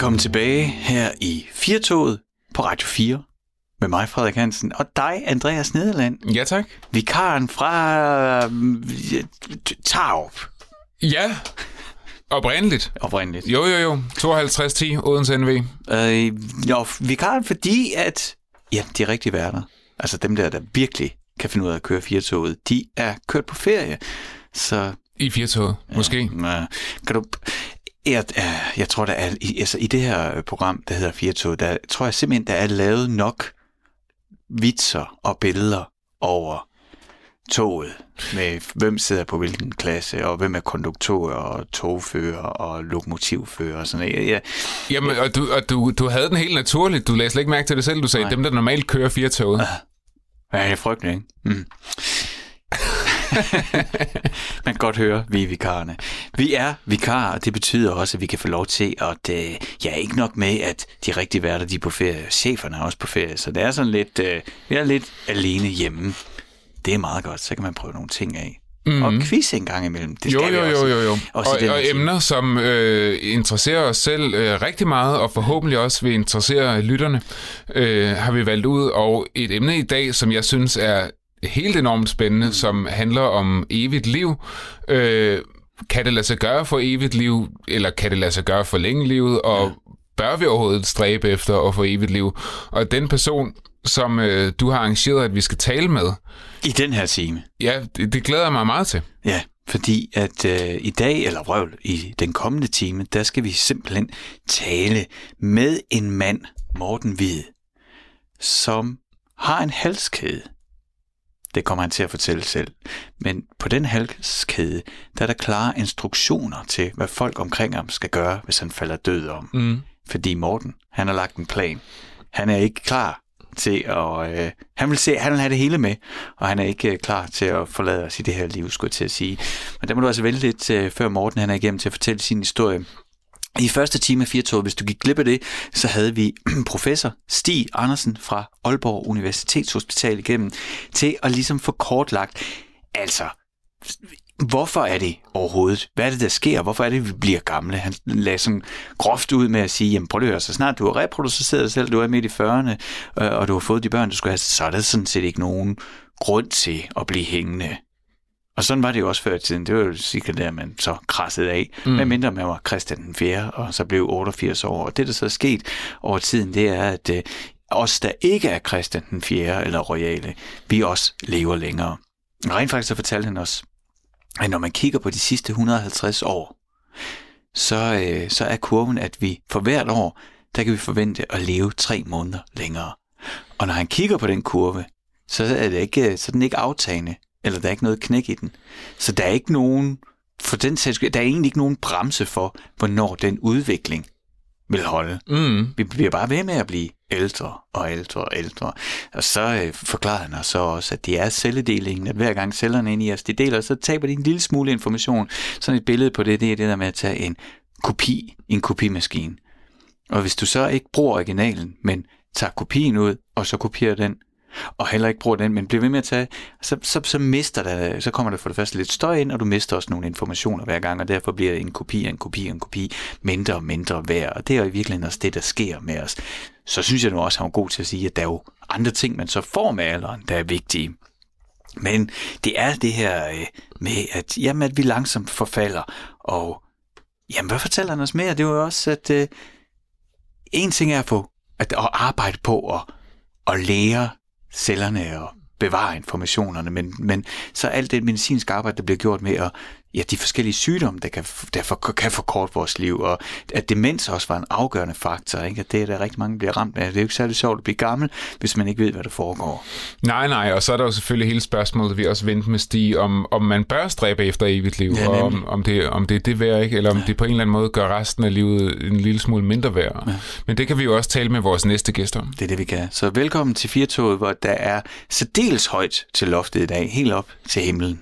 Velkommen tilbage her i Firtoget på Radio 4 med mig, Frederik Hansen, og dig, Andreas Nederland. Ja, tak. Vikaren fra øh, Tarup. Ja, oprindeligt. Oprindeligt. Jo, jo, jo. 5210 Odense NV. Øh, jo, vikaren, fordi at ja, de rigtige værter, altså dem der, der virkelig kan finde ud af at køre Firtoget, de er kørt på ferie. Så I firtoget, måske. Ja, kan du... Jeg, jeg tror, der er, altså i det her program, der hedder Firtoget, der tror jeg simpelthen, der er lavet nok vitser og billeder over toget, med hvem sidder på hvilken klasse, og hvem er konduktør og togfører og lokomotivfører og sådan noget. Jeg, Jamen, og, du, og du, du havde den helt naturligt. Du lagde slet ikke mærke til det selv. Du sagde, Nej. dem, der normalt kører firtoget. Ja, det er frygteligt, ikke? Mm. Man kan godt høre, vi er vikarerne. Vi er vikarer, og det betyder også, at vi kan få lov til at... Øh, ja, ikke nok med, at de rigtige værter, de er på ferie. Cheferne er også på ferie, så det er sådan lidt... Øh, vi er lidt alene hjemme. Det er meget godt, så kan man prøve nogle ting af. Mm. Og quiz en gang imellem, det Jo, skal jo, jo, også. jo, jo. Også Og, og emner, som øh, interesserer os selv øh, rigtig meget, og forhåbentlig også vil interessere lytterne, øh, har vi valgt ud. Og et emne i dag, som jeg synes er helt enormt spændende, mm. som handler om evigt liv. Øh, kan det lade sig gøre for evigt liv, eller kan det lade sig gøre for længe livet, og ja. bør vi overhovedet stræbe efter at få evigt liv? Og den person, som øh, du har arrangeret, at vi skal tale med, I den her time. ja, det, det glæder jeg mig meget til. Ja, fordi at øh, i dag, eller vrøvl, i den kommende time, der skal vi simpelthen tale med en mand, Morten Hvid, som har en halskæde. Det kommer han til at fortælle selv. Men på den halskæde, der er der klare instruktioner til, hvad folk omkring ham skal gøre, hvis han falder død om. Mm. Fordi Morten, han har lagt en plan. Han er ikke klar til at... Øh, han, vil se, han vil have det hele med, og han er ikke øh, klar til at forlade os i det her liv, skulle jeg til at sige. Men der må du altså vente lidt, øh, før Morten han er igennem til at fortælle sin historie. I første time af Firtoget, hvis du gik glip af det, så havde vi professor Stig Andersen fra Aalborg Universitetshospital igennem til at ligesom få kortlagt, altså, hvorfor er det overhovedet? Hvad er det, der sker? Hvorfor er det, vi bliver gamle? Han lagde sådan groft ud med at sige, jamen prøv at høre, så snart du har reproduceret dig selv, du er midt i 40'erne, øh, og du har fået de børn, du skulle have, så er der sådan set ikke nogen grund til at blive hængende. Og sådan var det jo også før i tiden. Det var jo sikkert der, man så krassede af. Mm. Men mindre man var Christian den 4. og så blev 88 år. Og det, der så er sket over tiden, det er, at øh, os, der ikke er Christian den 4. eller royale, vi også lever længere. Rent faktisk så fortalte han os, at når man kigger på de sidste 150 år, så, øh, så er kurven, at vi for hvert år, der kan vi forvente at leve tre måneder længere. Og når han kigger på den kurve, så er, det ikke, så er den ikke aftagende, eller der er ikke noget knæk i den. Så der er ikke nogen, for den sags der er egentlig ikke nogen bremse for, hvornår den udvikling vil holde. Mm. Vi bliver bare ved med at blive ældre og ældre og ældre. Og så øh, forklarede han os så også, at det er celledelingen, at hver gang cellerne ind i os, de deler, så taber de en lille smule information. Sådan et billede på det, det er det der med at tage en kopi i en kopimaskine. Og hvis du så ikke bruger originalen, men tager kopien ud, og så kopierer den, og heller ikke bruger den, men bliver ved med at tage, så, så, så mister der, så kommer der for det første lidt støj ind, og du mister også nogle informationer hver gang, og derfor bliver en kopi af en kopi af en kopi mindre og mindre værd, og det er jo i virkeligheden også det, der sker med os. Så synes jeg nu også, at han er god til at sige, at der er jo andre ting, man så får med alderen, der er vigtige. Men det er det her øh, med, at, jamen, at vi langsomt forfalder, og jamen, hvad fortæller han os mere? Det er jo også, at øh, en ting er at få at, at arbejde på at, at lære cellerne og bevare informationerne, men, men så alt det medicinske arbejde, der bliver gjort med at, ja, de forskellige sygdomme, der kan, der for, kan forkorte vores liv, og at demens også var en afgørende faktor, ikke? at det er der rigtig mange bliver ramt af. Det er jo ikke særlig sjovt at blive gammel, hvis man ikke ved, hvad der foregår. Nej, nej, og så er der jo selvfølgelig hele spørgsmålet, vi også vendte med Stig, om, om man bør stræbe efter evigt liv, Ja, og om, om, det, om det er det værd, ikke? eller om ja. det på en eller anden måde gør resten af livet en lille smule mindre værd. Ja. Men det kan vi jo også tale med vores næste gæster om. Det er det, vi kan. Så velkommen til Firtoget, hvor der er særdeles højt til loftet i dag, helt op til himlen.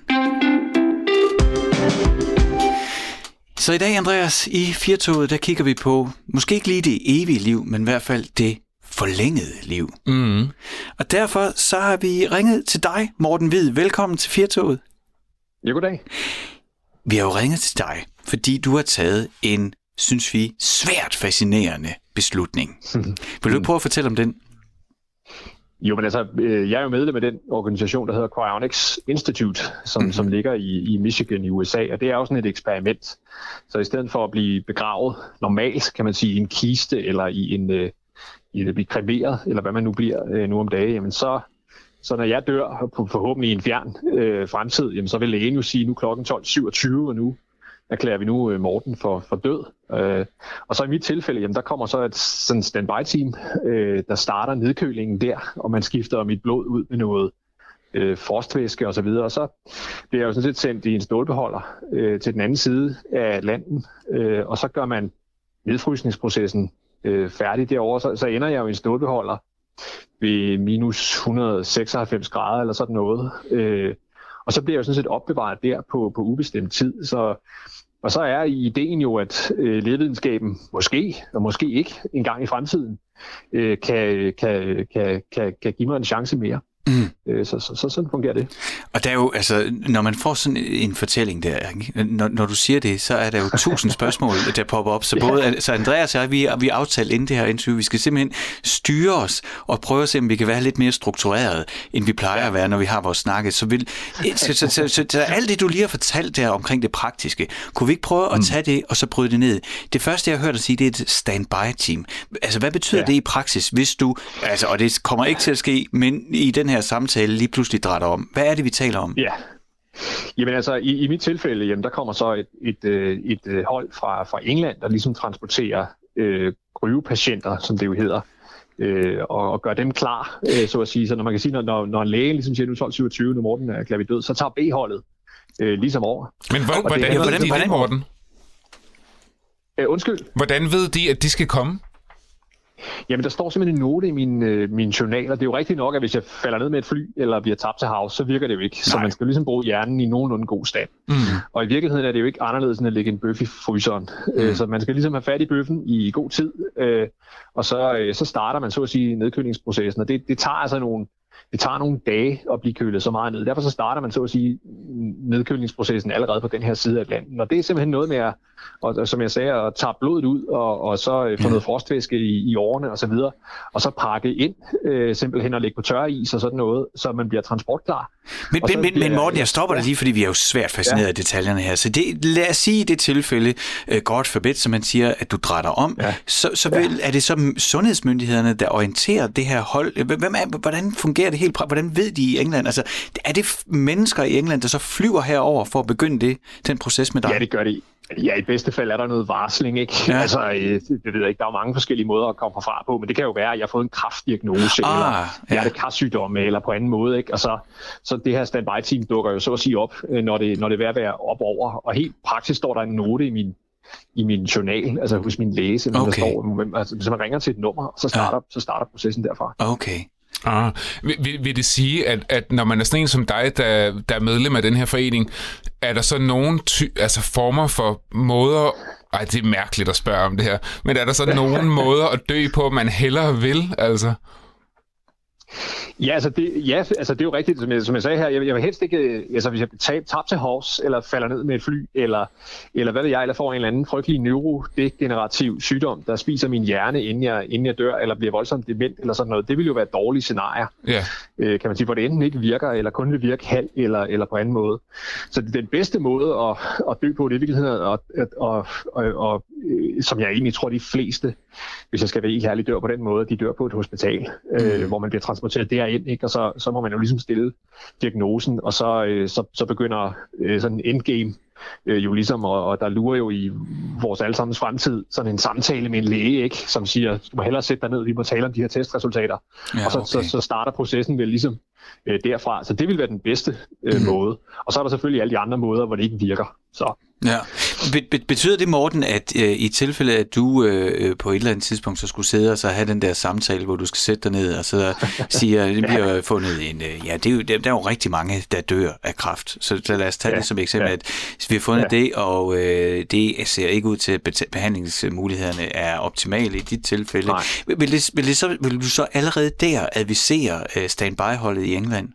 Så i dag, Andreas, i Firtoget, der kigger vi på, måske ikke lige det evige liv, men i hvert fald det forlængede liv. Mm. Og derfor så har vi ringet til dig, Morten Hvid. Velkommen til Firtoget. Ja, goddag. Vi har jo ringet til dig, fordi du har taget en synes vi, svært fascinerende beslutning. Vil du prøve at fortælle om den? Jo, men altså, øh, jeg er jo medlem af den organisation, der hedder Cryonics Institute, som, mm-hmm. som ligger i, i Michigan i USA, og det er jo sådan et eksperiment. Så i stedet for at blive begravet normalt, kan man sige, i en kiste eller i en, øh, i at blive kremeret, eller hvad man nu bliver øh, nu om dagen, jamen så, så når jeg dør, på forhåbentlig i en fjern øh, fremtid, jamen så vil lægen jo sige, nu klokken 12.27, og nu erklærer vi nu øh, Morten for, for død. Øh, og så i mit tilfælde, jamen, der kommer så et sådan standby-team, øh, der starter nedkølingen der, og man skifter mit blod ud med noget øh, frostvæske og så videre. Og så bliver jeg jo sådan set sendt i en stålbeholder øh, til den anden side af landen, øh, og så gør man nedfrysningsprocessen øh, færdig derovre, så, så ender jeg jo i en stålbeholder ved minus 196 grader eller sådan noget. Øh, og så bliver jeg jo sådan set opbevaret der på, på ubestemt tid. Så, og så er ideen jo, at øh, ledvidenskaben måske, og måske ikke, en gang i fremtiden, øh, kan, kan, kan, kan, kan give mig en chance mere. Mm. Øh, så, så, så sådan fungerer det. Og der er jo, altså, når man får sådan en fortælling der, når, når du siger det, så er der jo tusind spørgsmål, der popper op. Så både, så Andreas og jeg, vi, vi har aftalt inden det her interview, vi skal simpelthen styre os og prøve at se, om vi kan være lidt mere struktureret, end vi plejer at være, når vi har vores snakke. Så, vil, så, så, så, så, så alt det, du lige har fortalt der omkring det praktiske, kunne vi ikke prøve at mm. tage det og så bryde det ned? Det første, jeg har hørt dig sige, det er et standby-team. Altså, hvad betyder ja. det i praksis, hvis du, altså, og det kommer ikke til at ske, men i den her samtale lige pludselig drætter om. Hvad er det, vi taler om? Ja, Jamen altså, i, i mit tilfælde, jamen, der kommer så et, et, øh, et, et øh, hold fra, fra England, der ligesom transporterer øh, grøvepatienter, som det jo hedder, øh, og, og gør dem klar, øh, så at sige. Så når man kan sige, når, når en læge ligesom siger, nu 1227, når Morten er klar død, så tager B-holdet øh, ligesom over. Men hvordan, hvordan, hvordan, hvordan, Morten? Øh, undskyld? Hvordan ved de, at de skal komme? Jamen, der står simpelthen en note i min, øh, min journal, og det er jo rigtigt nok, at hvis jeg falder ned med et fly, eller bliver tabt til havs, så virker det jo ikke. Nej. Så man skal ligesom bruge hjernen i nogenlunde god stand. Mm. Og i virkeligheden er det jo ikke anderledes, end at lægge en bøf i fryseren. Mm. Øh, så man skal ligesom have fat i bøffen i god tid, øh, og så, øh, så starter man så at sige nedkølingsprocessen, og det, det tager altså nogle, det tager nogle dage at blive kølet så meget ned. Derfor så starter man så at sige nedkølningsprocessen allerede på den her side af Atlanten. Og det er simpelthen noget med at, og, som jeg sagde, at tage blodet ud og, og så øh, få noget frostvæske i, i årene og så videre, og så pakke ind øh, simpelthen og lægge på tørre is og sådan noget, så man bliver transportklar. Men, men, men, men Morten, jeg stopper dig lige, fordi vi er jo svært fascineret ja. af detaljerne her. Så det, lad os sige i det tilfælde, uh, godt forbed, som man siger, at du drætter om, ja. så, så vil, ja. er det så sundhedsmyndighederne, der orienterer det her hold? Hvem er, hvordan fungerer det helt? Hvordan ved de i England? Altså, er det mennesker i England, der så flyver herover for at begynde det, den proces med dig? Ja, det gør de. Ja, i bedste fald er der noget varsling, ikke? Ja. Altså, øh, det ved jeg ikke, der er jo mange forskellige måder at komme fra på, men det kan jo være, at jeg har fået en kraftdiagnose, ah, eller jeg har karsygdomme, eller på anden måde, ikke? Og så, så det her standby-team dukker jo så at sige op, øh, når det, når det er ved at være op over, og helt praktisk står der en note i min, i min journal, altså hos min læge, okay. der står, altså, hvis man ringer til et nummer, så starter, ja. så starter processen derfra. Okay. Ah, vil, vil det sige, at, at når man er sådan en som dig, der, der er medlem af den her forening, er der så nogle ty- altså former for måder... Ej, det er mærkeligt at spørge om det her. Men er der så nogle måder at dø på, man hellere vil? Altså? Ja, altså det, ja, altså det er jo rigtigt, som jeg, som jeg sagde her. Jeg, jeg vil helst ikke, altså hvis jeg tabt, tabt til havs, eller falder ned med et fly, eller, eller hvad ved jeg, eller får en eller anden frygtelig neurodegenerativ sygdom, der spiser min hjerne, inden jeg, inden jeg dør, eller bliver voldsomt dement, eller sådan noget. Det vil jo være et dårligt scenarie, yeah. øh, kan man sige, hvor det enten ikke virker, eller kun vil virke halv, eller, eller på anden måde. Så den bedste måde at, at dø på, det er i virkeligheden, at, at, at, at, at, at, som jeg egentlig tror, de fleste, hvis jeg skal være helt ærlig, dør på den måde, de dør på et hospital, øh, mm. hvor man bliver transporteret derind, ikke? og så, så må man jo ligesom stille diagnosen, og så, øh, så, så begynder øh, sådan en endgame øh, jo ligesom, og, og der lurer jo i vores allesammens fremtid sådan en samtale med en læge, ikke, som siger, du må hellere sætte dig ned, vi må tale om de her testresultater. Ja, og så, okay. så, så starter processen vel ligesom øh, derfra. Så det vil være den bedste øh, mm. måde. Og så er der selvfølgelig alle de andre måder, hvor det ikke virker. Så Ja. Be- betyder det, Morten, at øh, i tilfælde, at du øh, på et eller andet tidspunkt så skulle sidde og så have den der samtale, hvor du skal sætte dig ned og så siger, det bliver fundet en... Øh, ja, det er jo, der, er jo rigtig mange, der dør af kræft. Så, så lad os tage ja. det som eksempel, ja. at vi har fundet ja. det, og øh, det ser ikke ud til, at behandlingsmulighederne er optimale i dit tilfælde. Vil, det, vil, det så, vil du så allerede der advisere øh, standby-holdet i England?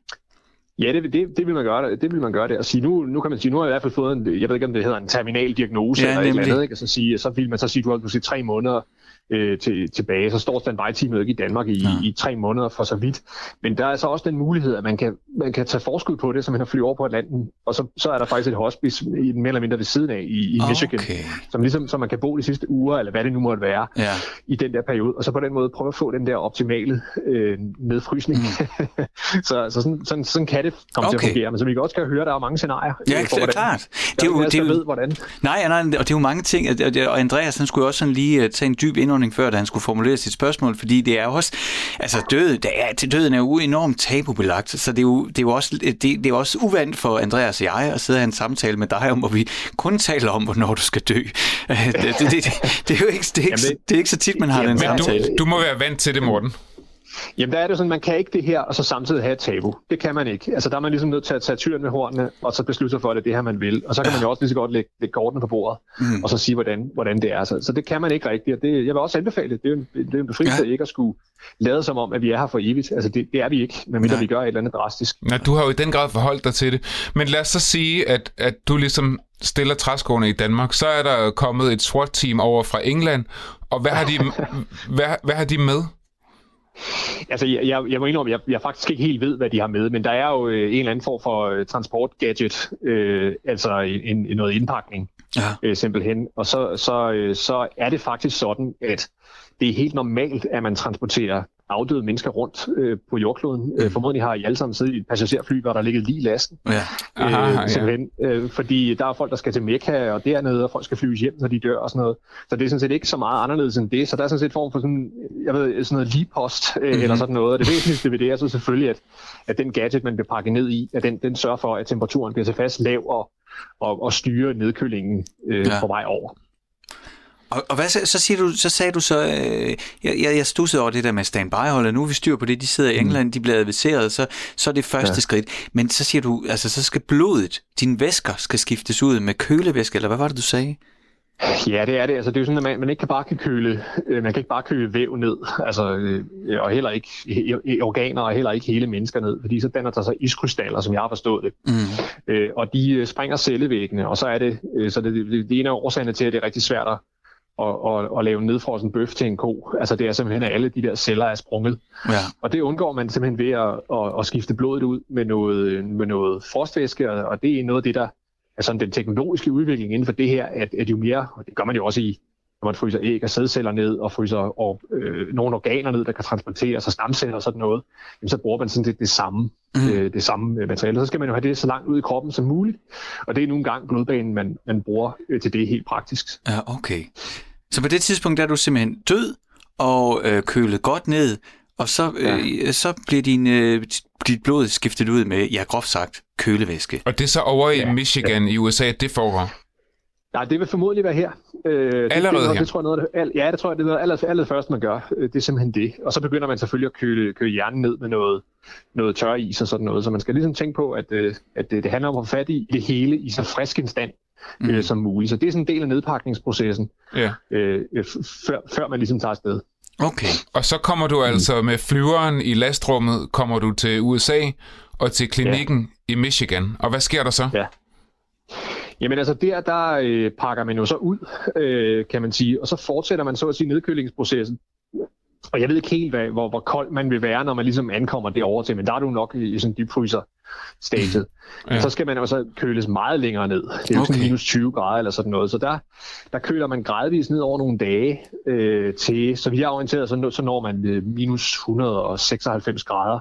Ja, det, det, det, vil man gøre, det vil man gøre det. Og sige, nu, nu kan man sige, nu har jeg i hvert fald fået en, jeg ved ikke, om det hedder en terminaldiagnose Ja, eller et eller nemlig. andet, ikke? Og så, sige, så vil man så sige, du har pludselig tre måneder øh, til, tilbage, så står standby-teamet ikke i Danmark i, Ja. i tre måneder for så vidt. Men der er så også den mulighed, at man kan, man kan tage forskud på det, så man kan flyve over på Atlanten, og så, så er der faktisk et hospice i, mere eller mindre ved siden af i, i Michigan, Okay. som ligesom, så man kan bo de sidste uger, eller hvad det nu måtte være, Ja. i den der periode, og så på den måde prøve at få den der optimale øh, nedfrysning. Mm. så så sådan, sådan, sådan kan det komme okay. til at fungere, men som I godt skal høre, der er mange scenarier. Ja, øh, for, hvordan- klart. Det er jo, det er jo, ved, hvordan. Nej, nej, og det er jo mange ting, og- Andreas han skulle også sådan lige øh, tage en dyb indånding før, da han skulle formulere sit spørgsmål, fordi det er jo også, altså død, det er, til døden er jo enormt tabubelagt, så det er jo, det er jo også, det, det er også uvandt for Andreas og jeg at sidde og have en samtale med dig om, hvor vi kun taler om, hvornår du skal dø. Øh, Det, det, det, det, det er jo ikke, det er ikke, Jamen, det- det er ikke så tit, man har Jamen, den samtale. du, du må være vant til det, Morten. Jamen der er det sådan, man kan ikke det her, og så samtidig have et tabu. Det kan man ikke. Altså der er man ligesom nødt til at tage tyren med hornene, og så beslutte sig for, at det er det her, man vil. Og så kan man jo også lige så godt lægge, lægge kortene på bordet, Mm. og så sige, hvordan, hvordan det er. Så, så det kan man ikke rigtigt, og det, jeg vil også anbefale det. Det er jo en, det er en befrielse Ja. ikke at skulle lade som om, at vi er her for evigt. Altså det, det er vi ikke, medmindre Nej. vi gør et eller andet drastisk. Ja, du har jo i den grad forholdt dig til det. Men lad os så sige, at, at du ligesom stiller træskoene i Danmark. Så er der kommet et SWAT-team over fra England. Og hvad har de, hvad, hvad har de med? Altså, jeg, jeg, jeg må indrømme, jeg, jeg faktisk ikke helt ved, hvad de har med, men der er jo øh, en eller anden form for øh, transportgadget, øh, altså en, en, noget indpakning, Ja. øh, simpelthen. Og så, så, øh, så er det faktisk sådan, at det er helt normalt, at man transporterer afdøde mennesker rundt øh, på jordkloden. Øh, formodentlig har I alle sammen siddet i et passagerfly, hvor der ligger lige i lasten. Ja. Aha, ja. øh, simpelthen, øh, fordi der er folk, der skal til Mekka og dernede, og folk skal flyves hjem, når de dør og sådan noget. Så det er sådan set ikke så meget anderledes end det. Så der er sådan set en form for sådan, jeg ved, sådan noget ligepost øh, mm-hmm. eller sådan noget. Og det væsentligste ved det er så selvfølgelig, at, at den gadget, man bliver pakket ned i, at den, den sørger for, at temperaturen bliver tilpas lav og, og, og styrer nedkølingen øh, Ja. ja. på vej over. Og, og hvad så, siger du, så sagde du så, øh, jeg, jeg, jeg stussede over det der med standby-holdet, nu er vi styr på det, de sidder i England, de bliver adviseret, så, så er det første ja. Skridt. Men så siger du, altså så skal blodet, dine væsker skal skiftes ud med kølevæske, eller hvad var det, du sagde? Ja, det er det. Altså, det er jo sådan, at man, man ikke kan bare kan køle, øh, man kan ikke bare køle væv ned, altså, øh, og heller ikke organer, og heller ikke hele mennesker ned, fordi så danner der sig iskrystaller, som jeg har forstået det. Mm. Øh, og de øh, springer cellevæggene, og så er det, øh, så det, det, det er en af årsagerne til, at det er rigtig svært at, at, at, at lave en nedfrossen bøf til en ko. Altså det er simpelthen, at alle de der celler er sprunget. Ja. Og det undgår man simpelthen ved at, at, at skifte blodet ud med noget, med noget frostvæske, og, og det er noget af det, der er sådan den teknologiske udvikling inden for det her, at, at jo mere, og det gør man jo også i, når man fryser æg og sædceller ned, og fryser og, øh, nogle organer ned, der kan transporteres, og stamceller og sådan noget, jamen, så bruger man sådan set det samme, Mm. øh, det samme øh, materiale. Så skal man jo have det så langt ud i kroppen som muligt, og det er nu engang blodbanen, man, man bruger øh, til det helt praktisk. Ja, okay. Så på det tidspunkt der er du simpelthen død og øh, kølet godt ned, og så, øh, ja. så bliver din, øh, dit blod skiftet ud med, ja, groft sagt, kølevæske. Og det er så over i Ja, Michigan i USA, det foregår. Nej, det vil formodentlig være her. Øh, det, Allerede det, her? Det tror jeg, noget det, al, ja, det tror jeg, det er noget aller, aller først, man gør. Øh, Det er simpelthen det. Og så begynder man selvfølgelig at køle, køle hjernen ned med noget, noget tør is og sådan noget. Så man skal ligesom tænke på, at, øh, at det, det handler om at få fat i det hele i så frisk en stand Mm. mm. øh, som muligt. Så det er sådan en del af nedpakningsprocessen, Ja. øh, øh, før, før man ligesom tager afsted. Okay. Og så kommer du altså med flyveren i lastrummet, kommer du til USA og til klinikken ja. i Michigan. Og hvad sker der så? Ja. Jamen altså der, der øh, pakker man jo så ud, øh, kan man sige, og så fortsætter man så at sige nedkølingsprocessen. Og jeg ved ikke helt, hvad, hvor, hvor kold man vil være, når man ligesom ankommer det over til, men der er du nok i, i sådan en dybfryser stadiet. Ja. Så skal man jo så køles meget længere ned. Det er jo okay. sådan minus 20 grader eller sådan noget. Så der, der køler man gradvist ned over nogle dage øh, til, så vi er orienteret, så, så når man øh, minus 196 grader.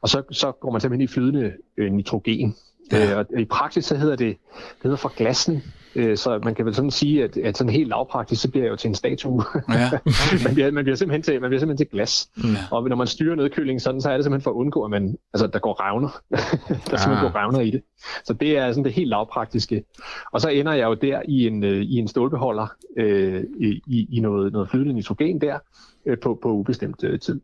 Og så, så går man simpelthen i flydende øh, nitrogen. Ja. Ja. Øh, og i praksis så hedder det, det hedder for glassen. Øh, så man kan vel sådan sige, at, at sådan helt lavpraktisk, så bliver jeg jo til en statue. Ja. man, bliver, man, bliver simpelthen til, man bliver simpelthen til glas. Ja. Og når man styrer nedkølingen sådan, så er det simpelthen for at undgå, at man, altså, der går revner. der simpelthen Ah. går revner i det. Så det er sådan det helt lavpraktiske. Og så ender jeg jo der i en, øh, i en stålbeholder øh, i, i noget, noget flydende nitrogen der på, på ubestemt øh, tid.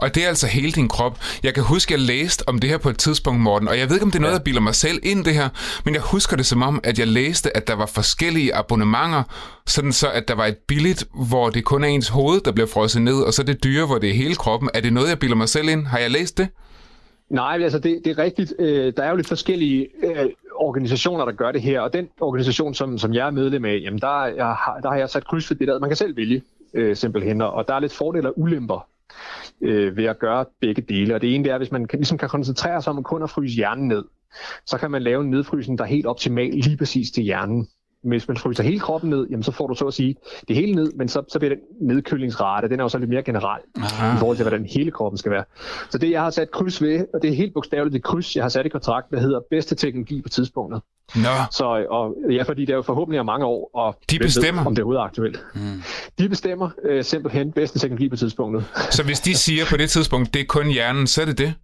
Og det er altså hele din krop. Jeg kan huske, at jeg læste om det her på et tidspunkt, Morten, og jeg ved ikke, om det er noget, Ja. jeg bilder mig selv ind, det her, men jeg husker det som om, at jeg læste, at der var forskellige abonnementer, sådan så, at der var et billigt, hvor det kun er ens hoved, der bliver frosset ned, og så det dyre, hvor det er hele kroppen. Er det noget, jeg bilder mig selv ind? Har jeg læst det? Nej, altså det, det er rigtigt. Øh, der er jo lidt forskellige øh, organisationer, der gør det her, og den organisation, som, som jeg er medlem af, jamen der, jeg har, der har jeg sat kryds for det der. Man kan selv vælge øh, simpelthen, og der er lidt fordele og ulemper øh, ved at gøre begge dele. Og det ene det er, hvis man kan, ligesom kan koncentrere sig om kun at fryse hjernen ned, så kan man lave en nedfrysning, der er helt optimal lige præcis til hjernen hvis man fryser hele kroppen ned, jamen, så får du så at sige det hele ned, men så, så bliver den nedkølingsrate, den er jo så lidt mere generel Aha. i forhold til, hvordan hele kroppen skal være. Så det, jeg har sat kryds ved, og det er helt bogstaveligt det kryds, jeg har sat i kontrakt, der hedder bedste teknologi på tidspunktet. Nå. Så, og, ja, fordi det er jo forhåbentlig om mange år, og de bestemmer, ved, om det er aktuelt. Mm. De bestemmer øh, simpelthen bedste teknologi på tidspunktet. Så hvis de siger på det tidspunkt, det er kun hjernen, så er det det?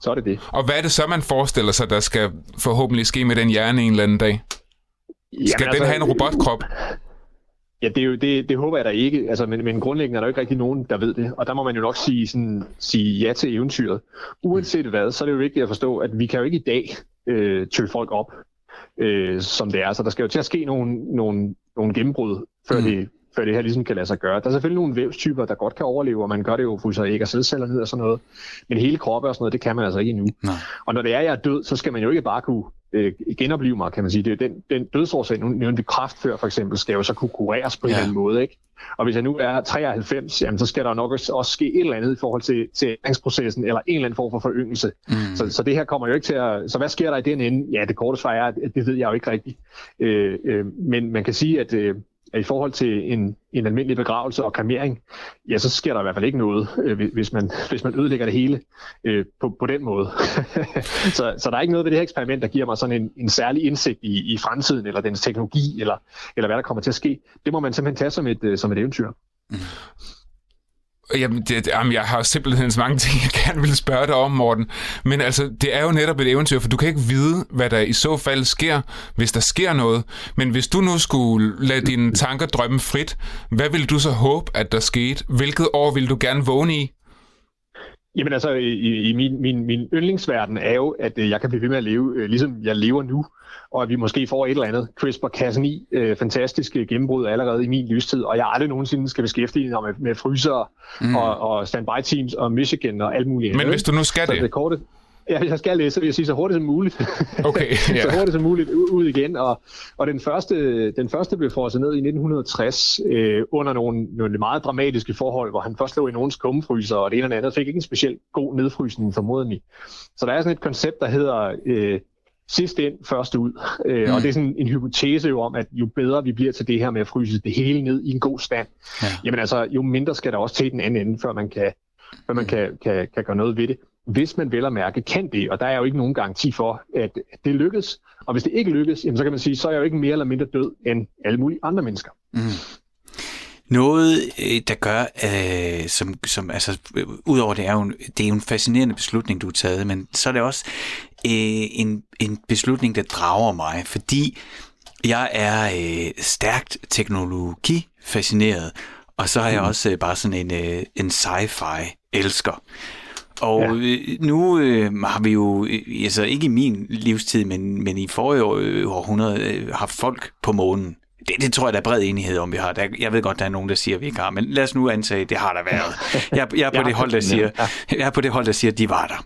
Så er det det. Og hvad er det så, man forestiller sig, der skal forhåbentlig ske med den hjerne en eller anden dag? Skal Jamen, den altså, have en robotkrop? Ja, det, er jo, det, det håber jeg da ikke, altså, men, men grundlæggende er der jo ikke rigtig nogen, der ved det, og der må man jo nok sige, sådan, sige ja til eventyret. Uanset hvad, så er det jo vigtigt at forstå, at vi kan jo ikke i dag øh, tøve folk op, øh, som det er, så der skal jo til at ske nogle, nogle, nogle gennembrud, før, mm. det, før det her ligesom kan lade sig gøre. Der er selvfølgelig nogle vævstyper, der godt kan overleve, og man gør det jo, fryser ikke og sædceller ned og sådan noget, men hele kroppen og sådan noget, det kan man altså ikke endnu. Nej. Og når det er, jeg er død, så skal man jo ikke bare kunne øh, genopleve mig, kan man sige. Det er den, den dødsårsag, nu nævnte vi før for eksempel, skal jo så kunne kureres på en eller anden måde. Ikke? Og hvis jeg nu er 93, jamen, så skal der nok også ske et eller andet i forhold til, til æringsprocessen, eller en eller anden form for foryngelse. Mm. Så, så det her kommer jo ikke til at... Så hvad sker der i den ende? Ja, det korte svar er, at det ved jeg jo ikke rigtigt. Øh, øh, men man kan sige, at... Øh, at i forhold til en, en almindelig begravelse og kremering, ja, så sker der i hvert fald ikke noget, øh, hvis, man, hvis man ødelægger det hele øh, på, på den måde. så, så der er ikke noget ved det her eksperiment, der giver mig sådan en, en særlig indsigt i, i fremtiden, eller dens teknologi, eller, eller hvad der kommer til at ske. Det må man simpelthen tage som et, øh, som et eventyr. Mm. Jamen, det, jamen, jeg har simpelthen så mange ting, jeg gerne vil spørge dig om, Morten. Men altså, det er jo netop et eventyr, for du kan ikke vide, hvad der i så fald sker, hvis der sker noget. Men hvis du nu skulle lade dine tanker drømme frit, hvad vil du så håbe, at der skete? Hvilket år vil du gerne vågne i? Jamen altså, i, i min, min, min yndlingsverden er jo, at øh, jeg kan blive ved med at leve, øh, ligesom jeg lever nu, og at vi måske får et eller andet CRISPR-Cas9 øh, fantastiske gennembrud allerede i min livstid, og jeg aldrig nogensinde skal beskæftige mig med, med fryser mm. og, og standby teams og Michigan og alt muligt. Men hvis du nu skal så det? det korte, Ja, jeg skal læse, så vil jeg sige så hurtigt som muligt. Okay, yeah. så hurtigt som muligt ud igen. Og, og den, første, den første blev forset ned i 1960 øh, under nogle, nogle meget dramatiske forhold, hvor han først lå i nogens kummefryser, og det ene eller andet fik ikke en specielt god nedfrysning formodentlig. Så der er sådan et koncept, der hedder øh, sidst ind, først ud. Øh, mm. Og det er sådan en hypotese jo om, at jo bedre vi bliver til det her med at fryse det hele ned i en god stand, ja. jamen altså, jo mindre skal der også til den anden ende, før man kan, før man kan, kan, kan gøre noget ved det hvis man vel at mærke kan det, og der er jo ikke nogen garanti for, at det lykkes. Og hvis det ikke lykkes, jamen, så kan man sige, så er jeg jo ikke mere eller mindre død end alle mulige andre mennesker. Mm. Noget, øh, der gør, øh, som, som altså, udover det er jo, det er jo en fascinerende beslutning, du har taget, men så er det også øh, en, en beslutning, der drager mig, fordi jeg er øh, stærkt teknologifascineret, og så er jeg mm. også øh, bare sådan en, øh, en sci-fi elsker. Og ja. Øh, nu øh, har vi jo, øh, altså ikke i min livstid, men, men i forrige år, øh, århundrede, øh, haft folk på månen. Det, det tror jeg, der er bred enighed om, vi har. Der, jeg ved godt, der er nogen, der siger, at vi ikke har, men lad os nu antage, det har der været. Jeg, jeg, er, på det hold, der siger, jeg er på det hold, der siger, at de var der.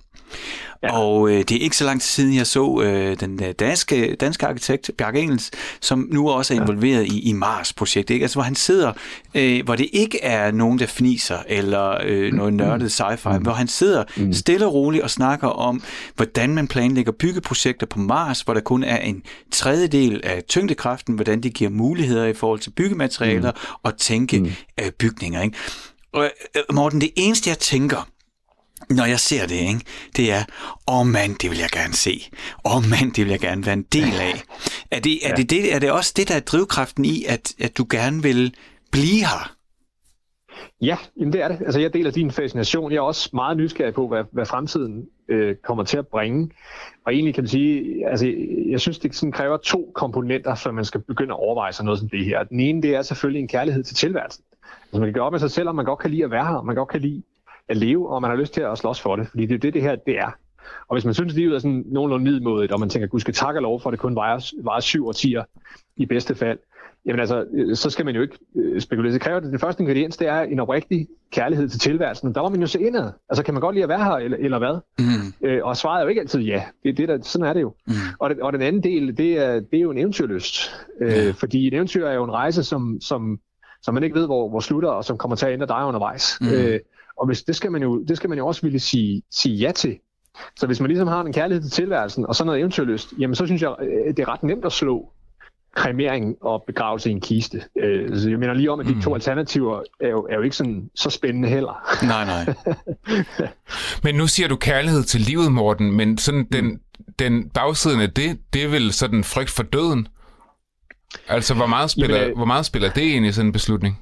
Ja. Og øh, det er ikke så lang tid siden, jeg så øh, den øh, danske, danske arkitekt, Bjarke Engels, som nu også er involveret ja. i, i Mars-projektet. Ikke? Altså, hvor han sidder, øh, hvor det ikke er nogen, der fniser, eller øh, noget nørdet sci-fi, mm. hvor han sidder mm. stille og roligt og snakker om, hvordan man planlægger byggeprojekter på Mars, hvor der kun er en tredjedel af tyngdekraften, hvordan det giver muligheder i forhold til byggematerialer mm. og tænke mm. øh, bygninger. Ikke? Og øh, Morten, det eneste, jeg tænker, når jeg ser det, ikke, det er, åh oh mand, det vil jeg gerne se. Åh oh mand, det vil jeg gerne være en del af. Er det, er, ja. det, det, er det også det, der er drivkraften i, at, at du gerne vil blive her? Ja, jamen det er det. Altså, jeg deler din fascination. Jeg er også meget nysgerrig på, hvad, hvad fremtiden øh, kommer til at bringe. Og egentlig kan man sige, altså, jeg synes, det sådan kræver to komponenter, før man skal begynde at overveje sig noget som det her. Den ene, det er selvfølgelig en kærlighed til tilværelsen. Altså, man kan gøre op med sig selv, om man godt kan lide at være her, man godt kan lide at leve, og man har lyst til at slås for det, fordi det er det, det her det er. Og hvis man synes, at livet er sådan nogenlunde middelmådigt, og man tænker, gud skal takke lov for, at det kun vejer, vejer syv årtier i bedste fald, Jamen altså, øh, så skal man jo ikke øh, spekulere. Det kræver, at den første ingrediens, det er en oprigtig kærlighed til tilværelsen. Der må man jo se indad. Altså, kan man godt lide at være her, eller, eller hvad? Mm. Øh, og svaret er jo ikke altid ja. Det, det der, sådan er det jo. Mm. Og, det, og den anden del, det er, det er jo en eventyrlyst. Øh, Fordi en eventyr er jo en rejse, som, som, som man ikke ved, hvor, hvor slutter, og som kommer til at ændre dig undervejs. Mm. Øh, og hvis, det, skal man jo, det skal man jo også ville sige, sige ja til. Så hvis man ligesom har en kærlighed til tilværelsen, og så noget eventyrlyst, jamen så synes jeg, øh, det er ret nemt at slå kremering og begravelse i en kiste. Øh, så jeg mener lige om, at de mm. to alternativer er jo, er jo ikke sådan, så spændende heller. Nej, nej. men nu siger du kærlighed til livet, Morten, men sådan den, mm. den bagsiden af det, det er vel sådan frygt for døden? Altså, hvor meget spiller, Jamen, øh, hvor meget spiller det ind i sådan en beslutning?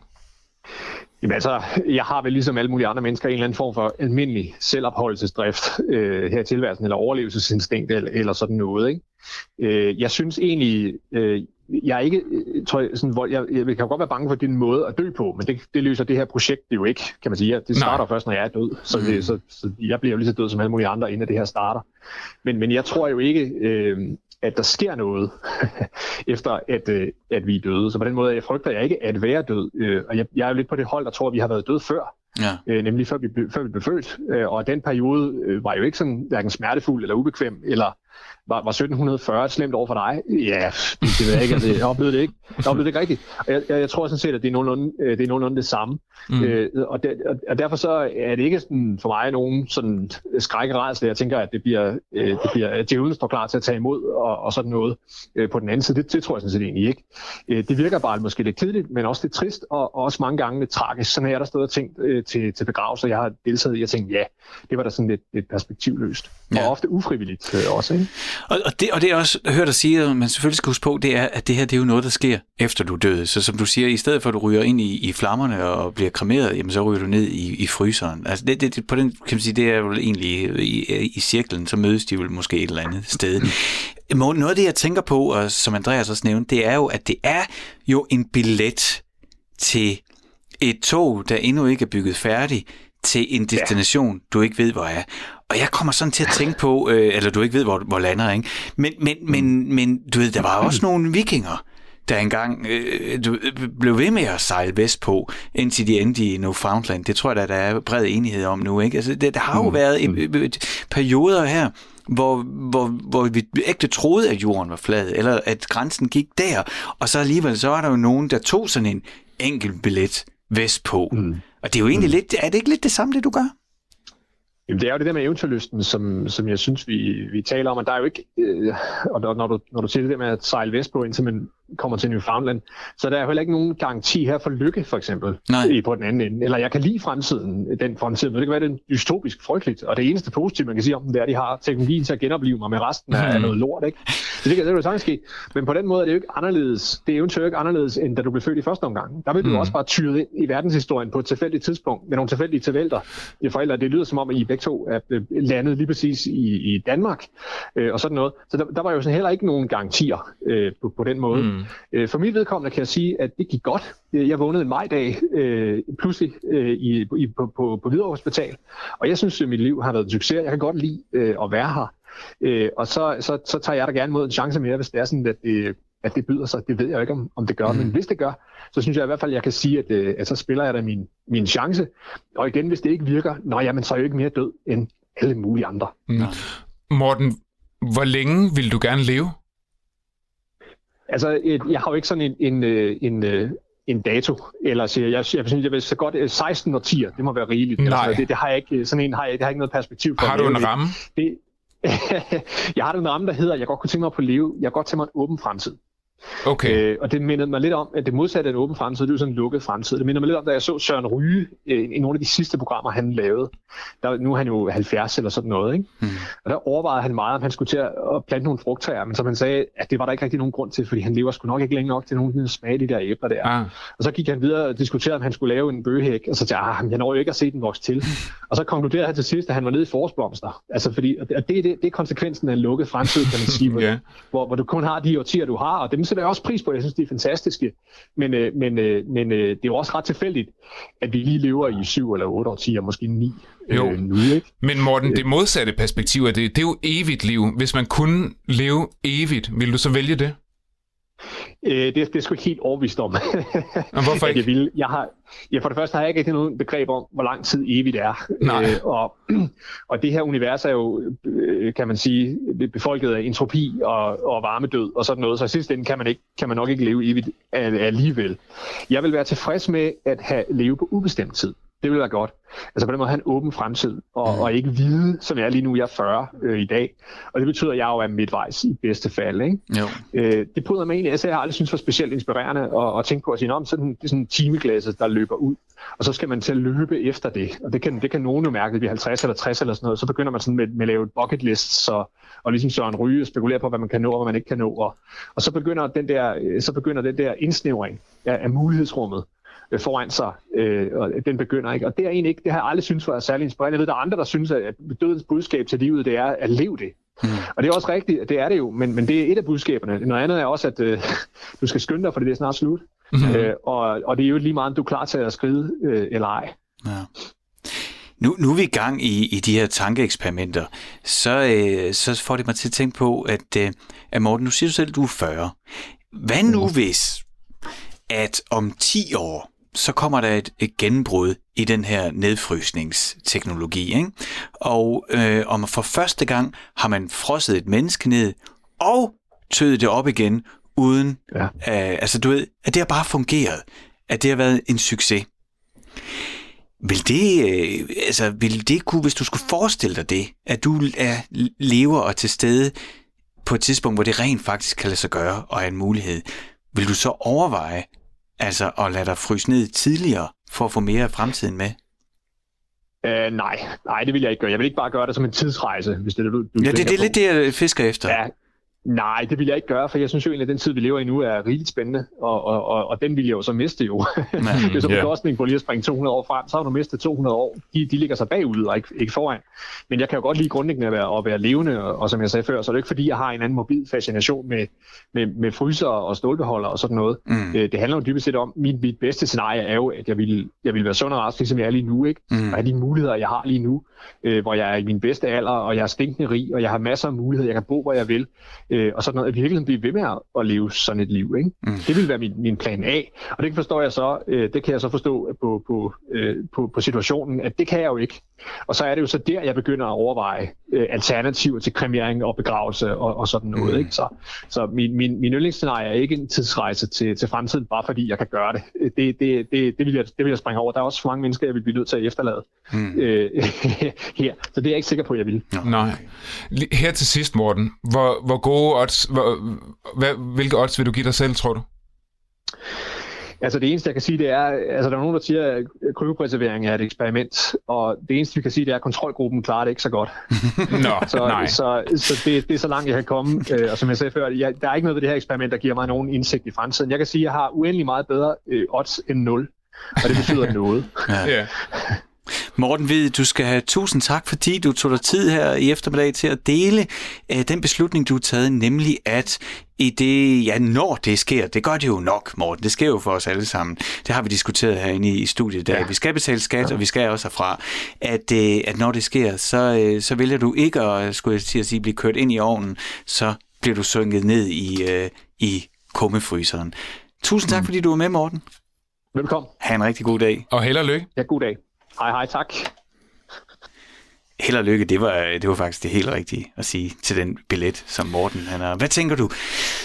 Jamen altså, jeg har vel ligesom alle mulige andre mennesker en eller anden form for almindelig selvopholdelsesdrift øh, her i tilværelsen, eller overlevelsesinstinkt, eller, eller sådan noget. Ikke? Øh, jeg synes egentlig, øh, jeg er ikke, øh, tror jeg, sådan, hvor jeg, jeg kan godt være bange for din måde at dø på, men det, det løser det her projekt det jo ikke, kan man sige. Det starter Nej. først, når jeg er død, så, det, mm. så, så jeg bliver jo lige så død som alle mulige andre, inden det her starter. Men, men jeg tror jo ikke, øh, at der sker noget, efter at, øh, at vi er døde. Så på den måde jeg frygter jeg ikke at være død. Øh, og jeg, jeg er jo lidt på det hold, der tror, at vi har været døde før. Ja. Øh, nemlig før vi, før vi blev født. Øh, og den periode øh, var jo ikke sådan hverken smertefuld eller ubekvem, eller var, var 1740 et slemt over for dig? Ja, det ved jeg ikke. Altså, jeg oplevede det ikke. Jeg oplevede det ikke rigtigt. Og jeg, jeg, jeg tror sådan set, at det er nogenlunde øh, det, er nogenlunde det samme. Mm. Øh, og, der, og derfor så er det ikke sådan, for mig nogen sådan skrækkerædsel. Jeg tænker, at det bliver, øh, det bliver djævlen står klar til at tage imod og, og sådan noget øh, på den anden side. Det, det tror jeg sådan set egentlig ikke. Øh, det virker bare måske lidt kedeligt, men også lidt trist og, og også mange gange lidt tragisk. Sådan er der stået og tænkt øh, til, til begravelser, jeg har deltaget i. Jeg tænkte, ja, det var da sådan lidt, lidt perspektivløst. Ja. Og ofte ufrivilligt øh, også. Ikke? Og, og, det, og det er også hørt at sige, at man selvfølgelig skal huske på, det er, at det her det er jo noget, der sker efter du døde. Så som du siger, i stedet for at du ryger ind i, i flammerne og bliver kremeret, jamen så ryger du ned i, i fryseren. Altså det, det, på den, kan man sige, det er jo egentlig i, i cirklen, så mødes de vel måske et eller andet sted. Noget af det, jeg tænker på, og som Andreas også nævnte, det er jo, at det er jo en billet til et tog, der endnu ikke er bygget færdig, til en destination, ja. du ikke ved, hvor er. Og jeg kommer sådan til at tænke på, øh, eller du ikke ved, hvor, hvor lander, ikke? Men, men, men, men du ved, der var også nogle vikinger, der engang øh, du, blev ved med at sejle vest på, indtil de endte i Newfoundland. Det tror jeg, der, der er bred enighed om nu. Ikke? Altså, det, der har jo mm. været et, et, et, perioder her, hvor, hvor, hvor vi ægte troede, at jorden var flad, eller at grænsen gik der, og så alligevel så er der jo nogen, der tog sådan en enkelt billet vestpå. Mm. Og det er jo egentlig mm. lidt, er det ikke lidt det samme, det du gør? Jamen, det er jo det der med eventyrlysten, som, som jeg synes, vi, vi taler om, og der er jo ikke, øh, og når, når, du, når du siger det der med at sejle vestpå, indtil man kommer til Newfoundland, så der er heller ikke nogen garanti her for lykke, for eksempel, Nej. i på den anden ende. Eller jeg kan lide fremtiden, den fremtid, men det kan være, den dystopisk frygteligt, og det eneste positive, man kan sige om dem, det er, at de har teknologien til at genopleve mig med resten af mm. noget lort, ikke? Så det kan det jo sagtens ske. Men på den måde er det jo ikke anderledes, det er jo ikke anderledes, end da du blev født i første omgang. Der vil du mm. også bare tyret ind i verdenshistorien på et tilfældigt tidspunkt, med nogle tilfældige tilvælter. Det forældre, det lyder som om, at I begge to er landet lige præcis i, i Danmark, øh, og sådan noget. Så der, der var jo sådan heller ikke nogen garantier øh, på, på den måde. Mm. Øh, for mit vedkommende kan jeg sige, at det gik godt. Jeg vågnede en majdag øh, pludselig øh, i, i, på, på, på Hvidovre Hospital, og jeg synes, at mit liv har været en succes. Jeg kan godt lide øh, at være her. Øh, og så, så, så tager jeg da gerne mod en chance mere, hvis det er sådan, at det, at det byder sig. Det ved jeg jo ikke, om, om det gør, mm. men hvis det gør, så synes jeg i hvert fald, at jeg kan sige, at, øh, at så spiller jeg da min, min chance. Og igen, hvis det ikke virker, nå jamen, så er jeg jo ikke mere død end alle mulige andre. Mm. Morten, hvor længe vil du gerne leve? Altså, jeg har jo ikke sådan en, en, øh, en, øh, en dato, eller siger jeg, jeg, jeg, jeg vil så godt 16 og 10, det må være rigeligt. Nej. Altså, det, det, har jeg ikke, sådan en har jeg, det har jeg ikke noget perspektiv for. Har du en ramme? Det, jeg har en ramme, der hedder, jeg godt kunne tænke mig på at leve, jeg godt tænke mig en åben fremtid. Okay. Øh, og det mindede mig lidt om, at det modsatte af en åben fremtid, det er jo sådan en lukket fremtid. Det minder mig lidt om, da jeg så Søren Ryge øh, i nogle af de sidste programmer, han lavede. Der, nu er han jo 70 eller sådan noget. Ikke? Hmm. Og der overvejede han meget, om han skulle til at plante nogle frugttræer, men som han sagde, at det var der ikke rigtig nogen grund til, fordi han lever sgu nok ikke længe nok til nogen smage de der æbler der. Ah. Og så gik han videre og diskuterede, om han skulle lave en bøgehæk, og så sagde han, jeg når jo ikke at se den vokse til. og så konkluderede han til sidst, at han var nede i forårsblomster. Altså fordi, og det, det, det er konsekvensen af en lukket fremtid, kan man sige, yeah. hvor, hvor, du kun har de årtier, du har, og dem sætter jeg også pris på. Jeg synes, de er fantastiske. Men, øh, men, øh, men øh, det er jo også ret tilfældigt, at vi lige lever i syv eller otte årtier, måske ni øh, jo. nu. Ikke? Men Morten, det modsatte perspektiv er det, det er jo evigt liv. Hvis man kunne leve evigt, vil du så vælge det? Øh, det, det er sgu ikke helt overvist om. Og hvorfor ikke? Jeg, vil. jeg har, ja, for det første har jeg ikke rigtig nogen begreb om, hvor lang tid evigt er. Nej. Øh, og, og det her univers er jo, øh, kan man sige, befolket af entropi og, og varmedød og sådan noget, så i sidste ende kan man, ikke, kan man nok ikke leve evigt alligevel. Jeg vil være tilfreds med at have leve på ubestemt tid. Det vil være godt. Altså på den måde have en åben fremtid, og, mm. og ikke vide, som jeg er lige nu, jeg er 40 øh, i dag. Og det betyder, at jeg jo er midtvejs i bedste fald. Ikke? Jo. Øh, det bryder mig egentlig, altså jeg har aldrig synes var specielt inspirerende at, at tænke på at sige, om sådan, det er sådan timeglasset, der løber ud, og så skal man til at løbe efter det. Og det kan, det kan nogen jo mærke, at vi er 50 eller 60 eller sådan noget, så begynder man sådan med, med at lave et bucket list, så, og ligesom Søren Ryge spekulerer på, hvad man kan nå, og hvad man ikke kan nå. Og, og så, begynder den der, øh, så begynder den der indsnævring af, af mulighedsrummet, øh, foran sig, øh, og den begynder ikke. Og det er egentlig ikke, det har jeg aldrig synes var særlig inspirerende. Jeg ved, der er andre, der synes, at dødens budskab til livet, det er at leve det. Mm. Og det er også rigtigt, det er det jo, men, men det er et af budskaberne. Noget andet er også, at øh, du skal skynde dig, for det er snart slut. Mm. Øh, og, og det er jo lige meget, om du er klar til at skride øh, eller ej. Ja. Nu, nu er vi i gang i, i de her tankeeksperimenter, så, øh, så får det mig til at tænke på, at, øh, at Morten, nu siger du selv, at du er 40. Hvad nu mm. hvis, at om 10 år, så kommer der et, et gennembrud i den her nedfrysningsteknologi. Ikke? Og øh, om for første gang har man frosset et menneske ned og tøet det op igen, uden ja. øh, altså du ved, at det har bare fungeret, at det har været en succes. Vil det, øh, altså, vil det kunne, hvis du skulle forestille dig det, at du er lever og til stede på et tidspunkt, hvor det rent faktisk kan lade sig gøre og er en mulighed, vil du så overveje Altså at lade dig fryse ned tidligere, for at få mere af fremtiden med? Uh, nej, nej, det vil jeg ikke gøre. Jeg vil ikke bare gøre det som en tidsrejse, hvis det er det, du, du Ja, det, det er lidt det, jeg fisker efter. Ja, Nej, det vil jeg ikke gøre, for jeg synes jo egentlig, at den tid, vi lever i nu, er rigeligt spændende, og, og, og, og den vil jeg jo så miste jo. Mm, det er så bekostning på lige at springe 200 år frem, så har du mistet 200 år. De, de ligger sig bagud og ikke, ikke foran. Men jeg kan jo godt lide grundlæggende at være, at være levende, og, og som jeg sagde før, så er det ikke fordi, jeg har en anden mobil fascination med, med, med fryser og stålbeholder og sådan noget. Mm. Øh, det handler jo dybest set om, mit, mit bedste scenarie er jo, at jeg vil, jeg vil være sund og rask, ligesom jeg er lige nu, ikke? Mm. Og have de muligheder, jeg har lige nu, øh, hvor jeg er i min bedste alder, og jeg er stinkende rig, og jeg har masser af muligheder, jeg kan bo, hvor jeg vil, øh, og sådan noget virkeligheden blive ved med at leve sådan et liv. Ikke? Mm. Det vil være min, min plan A. Og det forstår jeg så, øh, det kan jeg så forstå på, på, øh, på, på situationen, at det kan jeg jo ikke. Og så er det jo så der, jeg begynder at overveje øh, alternativer til kremering og begravelse og, og sådan noget. Mm. Ikke? Så, så min, min, min yndlingsscenarie er ikke en tidsrejse til, til fremtiden, bare fordi jeg kan gøre det. Det, det, det, det, vil, jeg, det vil jeg springe over. Der er også mange mennesker, jeg vil blive nødt til at efterlade mm. øh, her. Så det er jeg ikke sikker på, jeg vil. Nej. Her til sidst, Morten. Hvor, hvor gode odds, hvor, hvad, hvilke odds vil du give dig selv, tror du? Altså det eneste, jeg kan sige, det er, altså der er nogen, der siger, at kryopreservering er et eksperiment, og det eneste, vi kan sige, det er, at kontrolgruppen klarer det ikke så godt. Nå, så, nej. Så, så det, det er så langt, jeg kan komme. Øh, og som jeg sagde før, jeg, der er ikke noget ved det her eksperiment, der giver mig nogen indsigt i fremtiden. Jeg kan sige, at jeg har uendelig meget bedre øh, odds end 0, og det betyder noget. ja. Morten Hvid, du skal have tusind tak, fordi du tog dig tid her i eftermiddag til at dele uh, den beslutning, du har taget, nemlig at i det, ja, når det sker, det gør det jo nok, Morten, det sker jo for os alle sammen. Det har vi diskuteret herinde i studiet, der ja. vi skal betale skat, og vi skal også herfra, at, uh, at når det sker, så, uh, så vælger du ikke at, skulle jeg sige, at sige, blive kørt ind i ovnen, så bliver du synket ned i, uh, i kummefryseren. Tusind tak, mm. fordi du var med, Morten. Velkommen. Ha' en rigtig god dag. Og held og lykke. Ja, god dag. Hej, hej, tak. Held og lykke, det var, det var faktisk det helt rigtige at sige til den billet, som Morten han har. Hvad tænker du?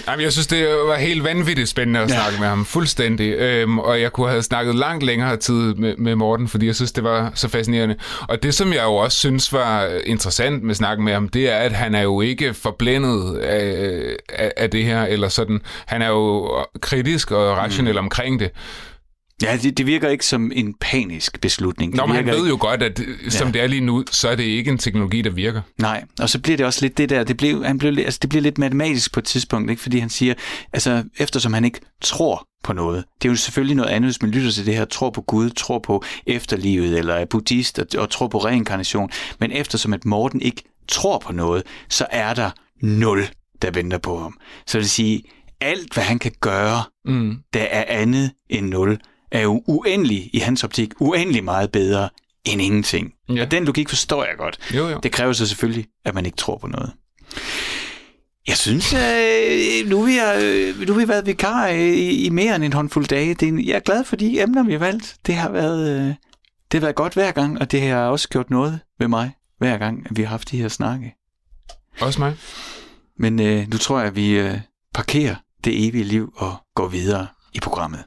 Jamen, jeg synes, det var helt vanvittigt spændende at ja. snakke med ham, fuldstændig. Øhm, og jeg kunne have snakket langt længere tid med, med Morten, fordi jeg synes, det var så fascinerende. Og det, som jeg jo også synes var interessant med snakken med ham, det er, at han er jo ikke forblændet af, af, af det her, eller sådan. Han er jo kritisk og rationel mm. omkring det. Ja, det, det virker ikke som en panisk beslutning. Det Nå, men han ved ikke... jo godt, at som ja. det er lige nu, så er det ikke en teknologi, der virker. Nej, og så bliver det også lidt det der, det, blev, han blev, altså, det bliver lidt matematisk på et tidspunkt, ikke? fordi han siger, altså eftersom han ikke tror på noget. Det er jo selvfølgelig noget andet, hvis man lytter til det her, tror på Gud, tror på efterlivet, eller er buddhist og, og tror på reinkarnation. Men eftersom at Morten ikke tror på noget, så er der nul, der venter på ham. Så det vil sige, alt hvad han kan gøre, mm. der er andet end nul, er jo uendelig i hans optik, uendelig meget bedre end ingenting. Ja. Og den logik forstår jeg godt. Jo, jo. Det kræver så selvfølgelig, at man ikke tror på noget. Jeg synes, øh, nu, vi har, øh, nu har vi været vikar øh, i, i mere end en håndfuld dage. Det er, en- jeg er glad for de emner, vi har valgt. Det har været, øh, det har været godt hver gang, og det har også gjort noget ved mig, hver gang, at vi har haft de her snakke. Også mig. Men øh, nu tror jeg, at vi øh, parkerer det evige liv og går videre i programmet.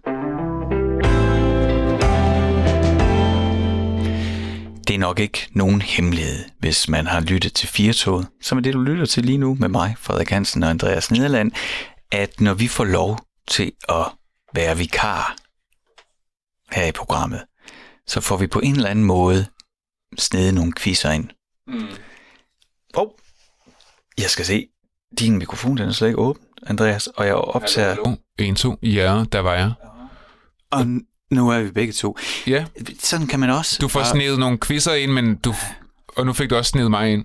Det er nok ikke nogen hemmelighed, hvis man har lyttet til Firtoget, som er det, du lytter til lige nu med mig, Frederik Hansen og Andreas Nederland, at når vi får lov til at være vikar her i programmet, så får vi på en eller anden måde snedet nogle quizzer ind. Mm. Oh, jeg skal se, din mikrofon den er slet ikke åben, Andreas, og jeg optager, Hallo. En, to. Ja, der var jeg. og nu er vi begge to. Ja, Sådan kan man også. du får Og snedet nogle quizzer ind, men du... Og nu fik du også snedet mig ind.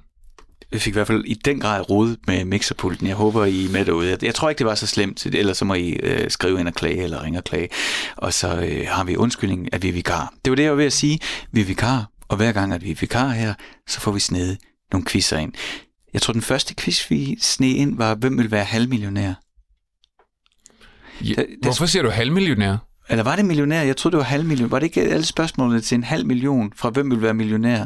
Jeg fik i hvert fald i den grad rodet med mixerpulten. Jeg håber, I er med derude. Jeg, jeg tror ikke, det var så slemt, ellers så må I øh, skrive ind og klage, eller ringe og klage. Og så øh, har vi undskyldning, at vi er vikar. Det var det, jeg var ved at sige. Vi er vikar, og hver gang, at vi er vikar her, så får vi snedet nogle quizzer ind. Jeg tror, den første quiz, vi sned ind, var, hvem vil være halvmillionær? Ja, Det- det- hvorfor siger du halvmillionær? Eller var det millionær? Jeg troede, det var halv million. Var det ikke alle spørgsmålene til en halv million fra hvem vil være millionær?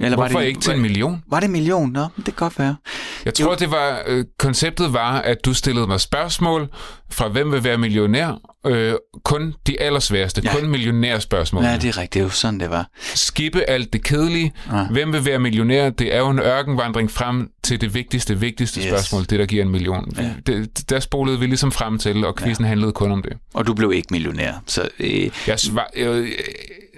Eller Hvorfor var det, ikke til en million? Var det en million? Nå, det kan godt være. Jeg tror, det var øh, konceptet var, at du stillede mig spørgsmål fra hvem vil være millionær. Øh, kun de allersværeste, Ja. kun millionærspørgsmål. Ja, det er rigtigt. Det er jo sådan, det var. Skippe alt det kedelige. Ja. Hvem vil være millionær? Det er jo en ørkenvandring frem til det vigtigste, vigtigste Yes. spørgsmål, det der giver en million. Ja. Det, der spolede vi ligesom frem til, og quizzen ja. handlede kun om det. Og du blev ikke millionær. Så øh, Jeg svar, øh,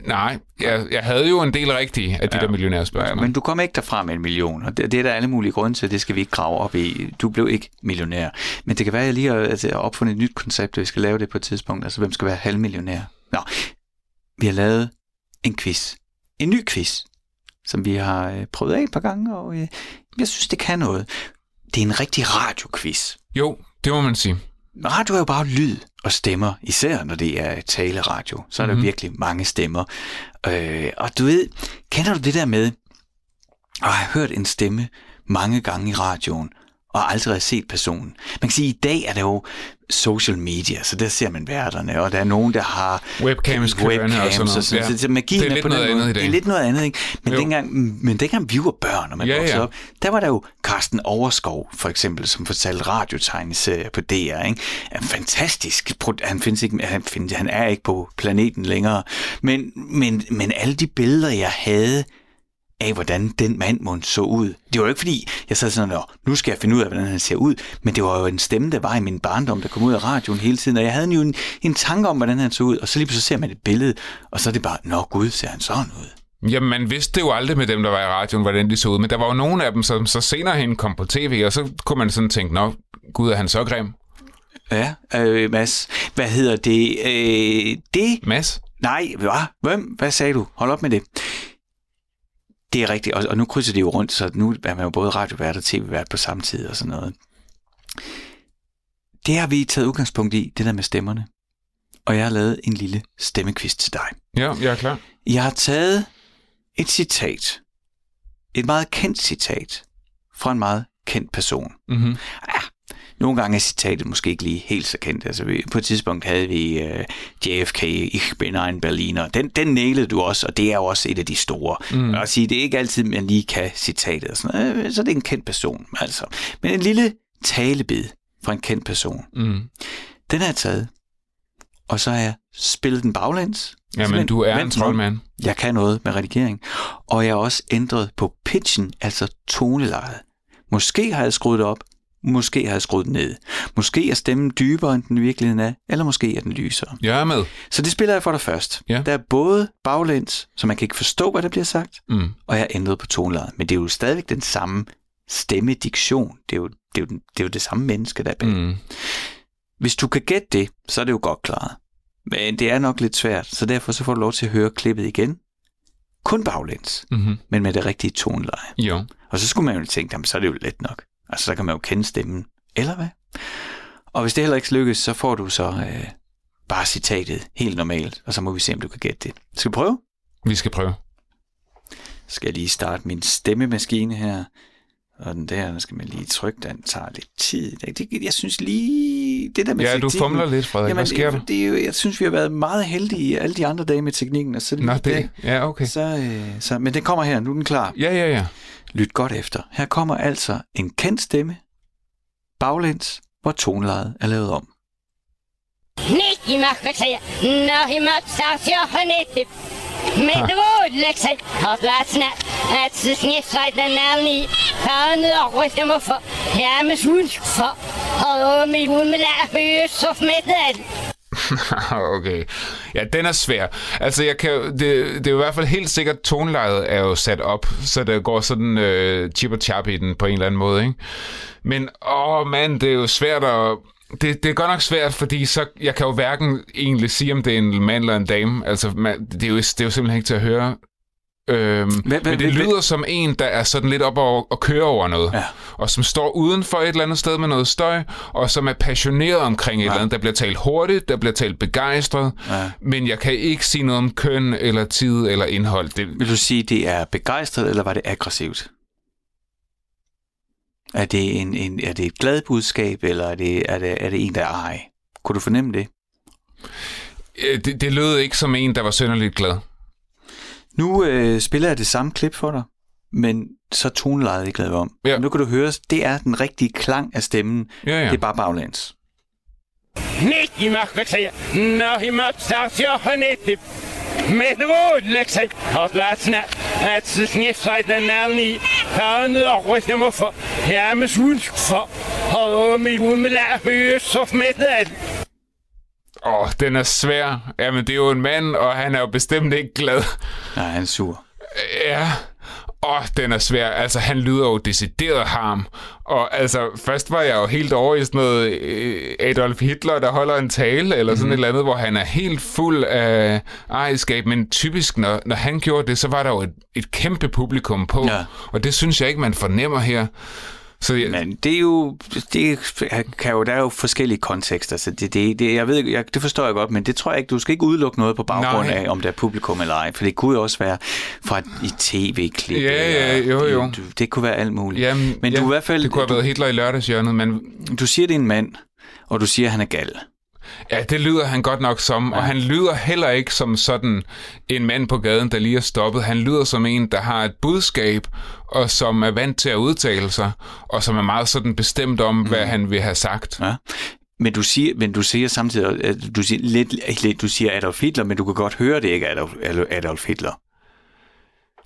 nej, jeg, jeg havde jo en del rigtige af de Ja. der millionærspørgsmål. men du kom ikke derfra med en million, og det, det er der alle mulige grunde til, det skal vi ikke grave op i. Du blev ikke millionær. Men det kan være, at jeg lige har altså, opfundet et nyt koncept, og vi skal lave det på et tidspunkt. Altså, hvem skal være halvmillionær? Nå, vi har lavet en quiz. En ny quiz, som vi har øh, prøvet af et par gange, og øh, jeg synes, det kan noget. Det er en rigtig radioquiz. Jo, det må man sige. Radio er jo bare lyd og stemmer, især når det er taleradio. Så er der mm-hmm. virkelig mange stemmer. Øh, og du ved, kender du det der med, at have hørt en stemme mange gange i radioen, og aldrig har set personen. Man kan sige, at i dag er der jo social media, så der ser man værterne, og der er nogen, der har Webcams kørende og sådan noget. så, så, Ja. så, så magien Det er lidt på den noget måde. andet i dag. Det er lidt noget andet, ikke? Men, Jo. dengang, men dengang vi var børn, og man Ja, voksede ja. op, der var der jo Carsten Overskov, for eksempel, som fortalte radiotegneserier på DR, ikke? En fantastisk, han findes ikke, han, findes, han er ikke på planeten længere, men, men, men alle de billeder, jeg havde af, hvordan den mand må så ud. Det var jo ikke fordi, jeg sad sådan, "Nå, nu skal jeg finde ud af, hvordan han ser ud, men det var jo en stemme, der var i min barndom, der kom ud af radioen hele tiden, og jeg havde jo en, en tanke om, hvordan han så ud, og så lige pludselig ser man et billede, og så er det bare, nå gud, ser han sådan ud. Jamen, man vidste jo aldrig med dem, der var i radioen, hvordan de så ud. Men der var jo nogle af dem, som så senere hen kom på tv, og så kunne man sådan tænke, nå, gud, er han så grim? Ja, øh, Mads, hvad hedder det? Øh, det Mads? Nej, hvad? Hvem? Hvad sagde du? Hold op med det. Det er rigtigt, og, og nu krydser det jo rundt, så nu er man jo både radiovært og tv-vært på samme tid og sådan noget. Det har vi taget udgangspunkt i, det der med stemmerne. Og jeg har lavet en lille stemmequiz til dig. Ja, jeg er klar. Jeg har taget et citat. Et meget kendt citat fra en meget kendt person. Mm-hmm. Nogle gange er citatet måske ikke lige helt så kendt. Altså, vi, på et tidspunkt havde vi uh, JFK, Ich bin ein Berliner. Den, den nailede du også, og det er jo også et af de store. Mm. Og sige, det er ikke altid, man lige kan citatet. Og sådan noget. Øh, Så det er en kendt person. Altså. Men en lille talebid fra en kendt person. Mm. Den har jeg taget. Og så har jeg spillet den baglæns. Jamen, du er en troldmand. Jeg kan noget med redigering. Og jeg har også ændret på pitchen, altså tonelejet. Måske har jeg skruet det op, måske har jeg skruet det ned. Måske er stemmen dybere, end den i virkeligheden er, eller måske er den lysere. Jeg er med. Så det spiller jeg for dig først. Ja. Der er både baglæns, så man kan ikke forstå, hvad der bliver sagt, Mm. og jeg har ændret på tonelejet. Men det er jo stadigvæk den samme stemmediktion. Det er jo det, er jo, den- det, er jo det samme menneske, der er bag. Mm. Hvis du kan gætte det, så er det jo godt klaret. Men det er nok lidt svært, så derfor så får du lov til at høre klippet igen. Kun baglæns, Mm-hmm. men med det rigtige toneleje. Jo. Og så skulle man jo tænke, jamen så er det jo let nok. Altså, så kan man jo kende stemmen. Eller hvad? Og hvis det heller ikke lykkes, så får du så øh, bare citatet helt normalt, og så må vi se, om du kan gætte det. Skal vi prøve? Vi skal prøve. Skal jeg lige starte min stemmemaskine her. Og den der, der skal man lige trykke, den tager lidt tid. Jeg synes lige, det der med Ja, du fumler lidt, Frederik. Hvad sker der? det, er jo, jeg synes, vi har været meget heldige alle de andre dage med teknikken. Og så Nå, det, det, ja, okay. så, øh, så, men den kommer her, nu er den klar. Ja, ja, ja. Lyt godt efter. Her kommer altså en kendt stemme, baglæns, hvor tonelejet er lavet om. Metodlexen har pladsene at snifrejden er ni. Færden og rytter mig for. Jamen, hun for. Og om i hun vil have høje sof med den. okay. Ja, den er svær. Altså, jeg kan, det, det er jo i hvert fald helt sikkert, tonelejet er jo sat op, så det går sådan øh, chip og chap i den på en eller anden måde, ikke? Men, åh mand, det er jo svært at... Det, det er godt nok svært, fordi så, jeg kan jo hverken egentlig sige, om det er en mand eller en dame. Altså, man, det, er jo, det er jo simpelthen ikke til at høre. Øhm, hvad- men det hvad- lyder som en, der er sådan lidt op og, og kører over noget. Ja. Og som står uden for et eller andet sted med noget støj, og som er passioneret omkring et eller andet. Der bliver talt hurtigt, der bliver talt begejstret, Ja. men jeg kan ikke sige noget om køn, eller tid, eller indhold. Det, Vil du sige, det er begejstret, eller var det aggressivt? Er det, en, en, er det et glad budskab, eller er det, er det, er det en, der er ej? Kunne du fornemme det? øh, det, det lød ikke som en, der var synderligt glad. Nu øh, spiller jeg det samme klip for dig, men så tonelejet ikke lavet om. Ja. Nu kan du høre, det er den rigtige klang af stemmen. Ja, ja. Det er bare baglands. Nicht immer wechseln, noch immer sagt ja nicht. Med våd leksik og pladsene, at sidste sejden er ni, hørende og rystende for, hermes udsk for, og om i uden med lær høje, så med det Åh, oh, den er svær. Jamen, det er jo en mand, og han er jo bestemt ikke glad. Nej, han er sur. Ja. Åh, oh, den er svær. Altså, han lyder jo decideret harm. Og altså, først var jeg jo helt over i sådan noget øh, Adolf Hitler, der holder en tale, eller sådan mm. et eller andet, hvor han er helt fuld af ejerskab. Men typisk, når, når han gjorde det, så var der jo et, et kæmpe publikum på. Ja. Og det synes jeg ikke, man fornemmer her. Så jeg, Men det er jo, det kan jo, der er jo forskellige kontekster, så det, det, det, jeg ved, jeg, det forstår jeg godt, men det tror jeg ikke, du skal ikke udelukke noget på baggrund Nej. af, om der er publikum eller ej, for det kunne jo også være fra et i tv-klip. Ja, ja, jo, jo. Det, det, kunne være alt muligt. Jamen, men ja, du er i hvert fald, det kunne have været Hitler i lørdagshjørnet, men du siger, det er en mand, og du siger, han er gal. Ja, det lyder han godt nok som, ja. og han lyder heller ikke som sådan en mand på gaden, der lige er stoppet. Han lyder som en, der har et budskab, og som er vant til at udtale sig, og som er meget sådan bestemt om, mm. hvad han vil have sagt. Ja. Men du siger, men du siger samtidig, at du siger, lidt, lidt, du siger Adolf Hitler, men du kan godt høre, det ikke Adolf, Adolf Hitler.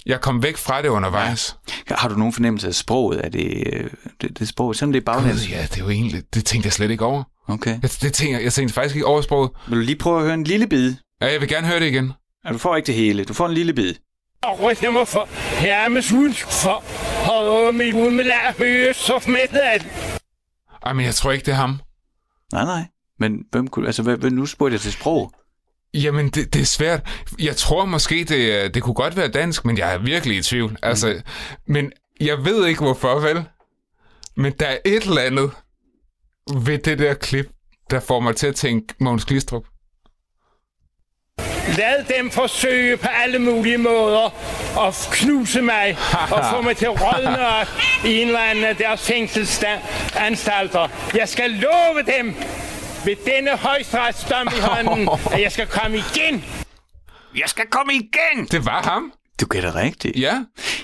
Jeg kom væk fra det undervejs. Har du nogen fornemmelse af sproget? Er det, øh, det, det sprog, selvom det er baglæns? Gud, ja, det er jo egentlig, det tænkte jeg slet ikke over. Okay. Jeg, det tænker, jeg tænkte faktisk ikke over sproget. Vil du lige prøve at høre en lille bid? Ja, jeg vil gerne høre det igen. Ja, du får ikke det hele. Du får en lille bid. Og mig for, her med sunsk for, og mit ud med lær, så med. Ej, men jeg tror ikke, det er ham. Nej, nej. Men hvem kunne, altså, hvad, hvad, nu spurgte jeg til sprog. Jamen, det, det er svært. Jeg tror måske, det, det kunne godt være dansk, men jeg er virkelig i tvivl. Altså, Mm. men jeg ved ikke, hvorfor, vel? Men der er et eller andet ved det der klip, der får mig til at tænke Mogens Glistrup. Lad dem forsøge på alle mulige måder at knuse mig og få mig til at rådne op i en eller anden af deres fængselsanstalter. Jeg skal love dem ved denne højstrætsdom i hånden, at jeg skal komme igen. Jeg skal komme igen! Det var ham? Du gætter rigtigt. Ja.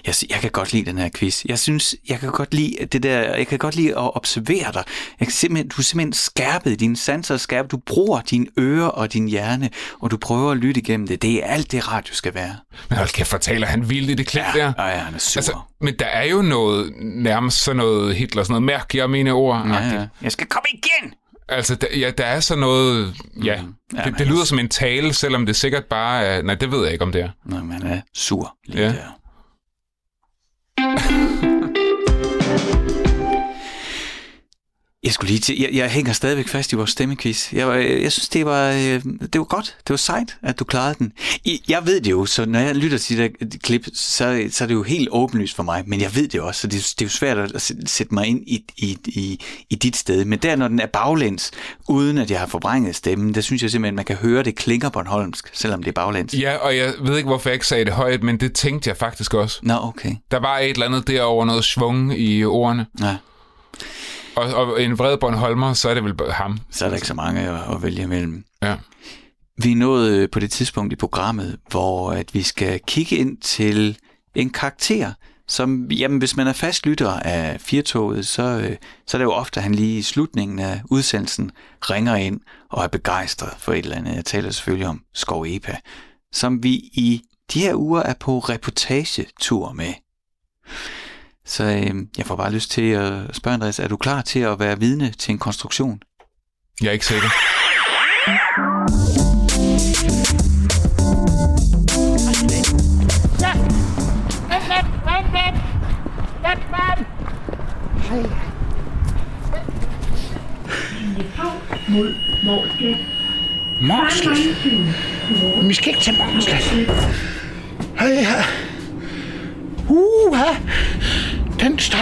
Jeg, jeg kan godt lide den her quiz. Jeg synes, jeg kan godt lide det der, jeg kan godt lide at observere dig. Jeg kan simpelthen, du er simpelthen skærpet, dine sanser er skærpet. Du bruger dine ører og din hjerne, og du prøver at lytte igennem det. Det er alt det radio skal være. Men hold kæft, fortæller han vildt i det klip der. Ja, ja, han er sur. Altså, men der er jo noget, nærmest sådan noget Hitler, sådan noget mærk, jeg mine ord. ja, ja. Jeg skal komme igen! Altså, der, ja, der er sådan noget... Ja, Mm. Jamen, det, det lyder som en tale, selvom det sikkert bare er... Nej, det ved jeg ikke, om det er. Nå, men han er sur lige Ja. der. Jeg skulle lige til, jeg, jeg hænger stadigvæk fast i vores stemmequiz. Jeg, jeg synes, det var, øh, det var godt. Det var sejt, at du klarede den. Jeg ved det jo, så når jeg lytter til det der klip, så, så er det jo helt åbenlyst for mig. Men jeg ved det også, så det, det er jo svært at sætte mig ind i, i, i, i dit sted. Men der, når den er baglæns, uden at jeg har forvrænget stemmen, der synes jeg simpelthen, man kan høre, det klinger Bornholmsk, selvom det er baglæns. Ja, og jeg ved ikke, hvorfor jeg ikke sagde det højt, men det tænkte jeg faktisk også. Nå, okay. Der var et eller andet derover noget svung i ordene. Ja, Og, og en vred Bornholmer, så er det vel ham. så er der ikke så mange at, at vælge imellem. Ja. Vi er nået øh, på det tidspunkt i programmet, hvor at vi skal kigge ind til en karakter, som, jamen hvis man er fast lytter af Firtoget, så, øh, så er det jo ofte, at han lige i slutningen af udsendelsen ringer ind og er begejstret for et eller andet. Jeg taler selvfølgelig om Skov Epa, som vi i de her uger er på reportagetur med. Så øh, jeg får bare lyst til at spørge Andreas, er du klar til at være vidne til en konstruktion? Jeg er ikke sikker. Morslet. Vi skal ikke til Morslet. Hej, ja. Uha. Den står.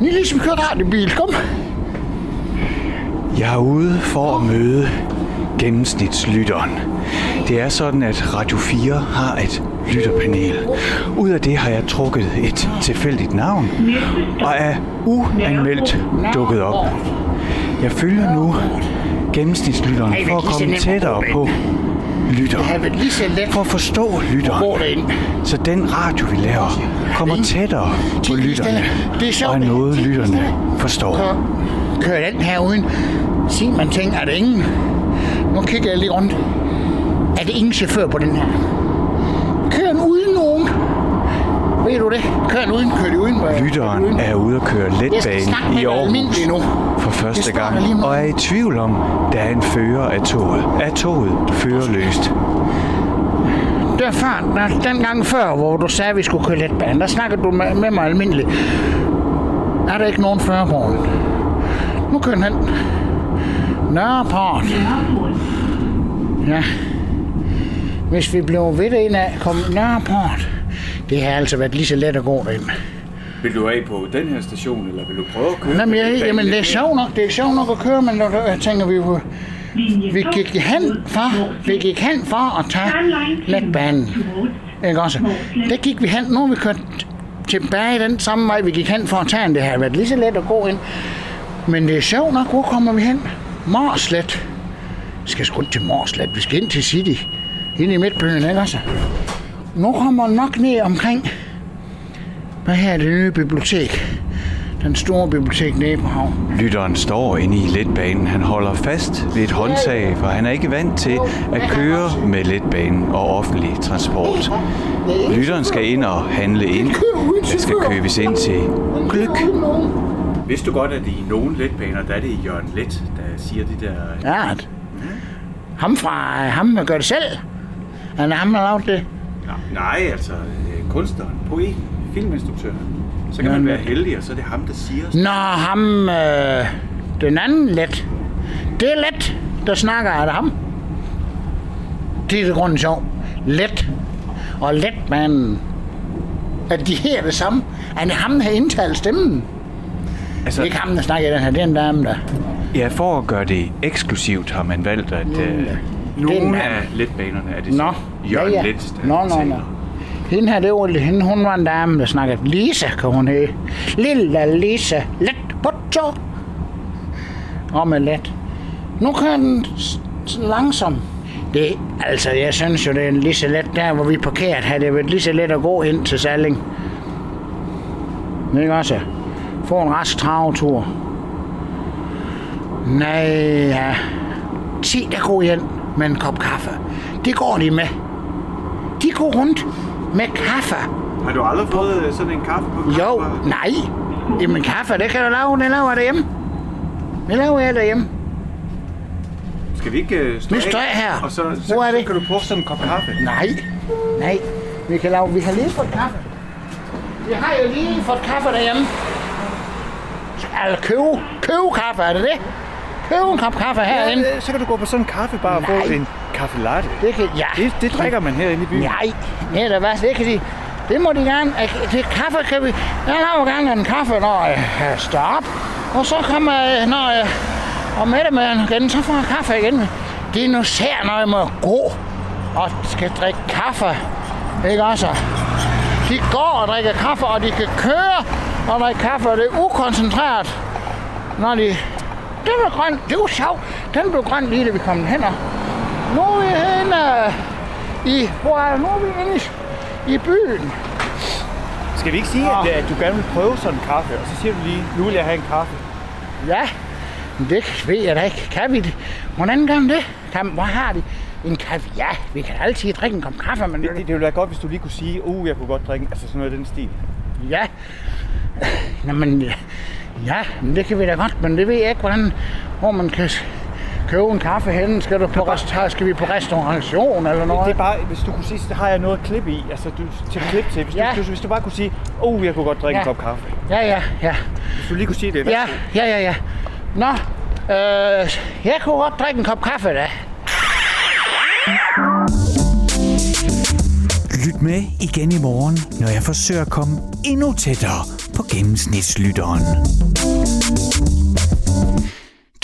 Ni er ligesom kørt radiobil. Kom. Jeg er ude for at møde gennemsnitslytteren. Det er sådan, at Radio 4 har et lytterpanel. Ud af det har jeg trukket et tilfældigt navn, og er uanmeldt dukket op. Jeg følger nu gennemsnitslytteren for at komme tættere på Det har lige så let For at forstå lytteren, derind. så den radio, vi laver, kommer tættere på lytterne, Det er og er noget, lytterne forstår. Kør, kør den her uden. Sig man ting, er der ingen? Nu kigger jeg lige rundt. Er det ingen chauffør på den her? Kør den uden nogen. Ved du det? Kør den uden, kør det uden. hvor Lytteren er ude at køre Jeg skal snakke med i Aarhus nu. For første gang, og er i tvivl om, der er en fører af toget. Er toget førerløst? Det var før, der, den gang før, hvor du sagde, at vi skulle køre letbane, der snakkede du med, med mig almindeligt. Er der ikke nogen fører på? Nu kører den hen. Nørreport. Ja. Hvis vi blev ved det ind af, kom Nørreport. Det har altså været lige så let at gå derind. Vil du af på den her station, eller vil du prøve at køre? Jamen, jeg, jamen det er sjovt nok, det er sjovt nok at køre, men når jeg tænker, vi, jo- vi gik hen for, vi gik hen for at tage letbanen. Ikke også? Der gik vi hen, nu har vi kørt tilbage den samme vej, vi gik hen for at tage den. Det har været lige så let at gå ind. Men det er sjovt nok, hvor kommer vi hen? Morslet. Vi skal sgu til Morslet, vi skal ind til City. Ind i midtbyen, ikke også? Nu kommer nok ned omkring, hvad her er det nye bibliotek? Den store bibliotek nede på havn. Lytteren står inde i letbanen. Han holder fast ved et håndtag, for han er ikke vant til at køre med letbanen og offentlig transport. Lytteren skal ind og handle ind. Der skal købes ind til gløk. Vidste du godt, at i nogle letbaner, der er det Jørgen Let, der siger de der... Ja, ham fra ham, der gør det selv. Han er ham, der har lavet det. Nej, altså øh, kunstneren, poeten, filminstruktøren. Så kan Jørgen man være heldig, og så er det ham, der siger... Nå, ham, øh, den anden let. Det er let, der snakker, er det ham? Det er det grunden sjov. Let og letmanden. At de her er det samme. Er det ham, der har indtalt stemmen? Det Altså, er ikke ham, der snakker i den her, det er en dame, der. ja, for at gøre det eksklusivt har man valgt, at øh, Nogle af letbanerne er det Nå, Jørgen ja, ja. Let, der Nå, nå, nå. taler. Hende her, det var hende, hun var en dame, der snakkede. Lisa, kan hun hedde. Lille Lisa, let på tog. Og med let. Nu kører den langsom. Det, altså, jeg synes jo, det er lige så let der, hvor vi parkeret. her. det været lige så let at gå ind til Salling. Ikke også? Få en rask travetur. Nej, ja. Se, der går hjem med en kop kaffe. Det går de med. De går rundt med kaffe. Har du aldrig fået øh, sådan en kaffe på Jo, kaffebar? nej. Jamen kaffe, det kan du lave, det laver jeg derhjemme. Det laver jeg derhjemme. Skal vi ikke øh, stå Vi står her. Og så, så, Hvor er så det? kan du få sådan en kop kaffe. Nej, nej. Vi kan lave, vi har lige fået kaffe. Vi har jo lige fået kaffe derhjemme. Eller købe, købe kaffe, er det det? Købe en kop kaffe herinde. Ja, så kan du gå på sådan en kaffebar og få en kaffe latte. Det kan, ja. Det, det drikker man herinde i byen. Nej, nej, da hvad, det kan de... Det må de gerne. Øh, Det kaffe kan vi... Jeg laver gerne en kaffe, når jeg står op. Og så kommer jeg, når jeg og med med igen, så får jeg kaffe igen. Det er nu sær, når jeg må gå og skal drikke kaffe. Ikke også? De går og drikker kaffe, og de kan køre og drikke kaffe, og det er ukoncentreret. Når de... Den var grøn. Det var sjovt. Den blev grøn lige da vi kom hen. Nu er vi henne i... Hvor er nu er vi inde i, i byen. Skal vi ikke sige, at, at du gerne vil prøve sådan en kaffe, og så siger du lige, nu vil jeg have en kaffe. Ja, men det ved jeg da ikke. Kan vi det? Hvordan gør man det? Kan, hvor har vi en kaffe? Ja, vi kan altid drikke en kop kaffe, men Det, det, det ville være godt, hvis du lige kunne sige, uh, jeg kunne godt drikke, altså sådan noget af den stil. ja. Nå, men, ja, men det kan vi da godt, men det ved jeg ikke, hvordan, hvor man kan købe en kaffe henne. Skal, du på resta- skal vi på restauration eller Det, noget? det er bare, hvis du kunne sige, så har jeg noget at klippe i, altså du, til at klippe til. Hvis, Ja. du, hvis du bare kunne sige, uh, jeg kunne godt drikke Ja. en kop kaffe. Ja, ja, ja. Hvis du lige kunne sige det. Ja, ja, ja, ja. Nå, øh, jeg kunne godt drikke en kop kaffe da. Lyt med igen i morgen, når jeg forsøger at komme endnu tættere på gennemsnitslytteren.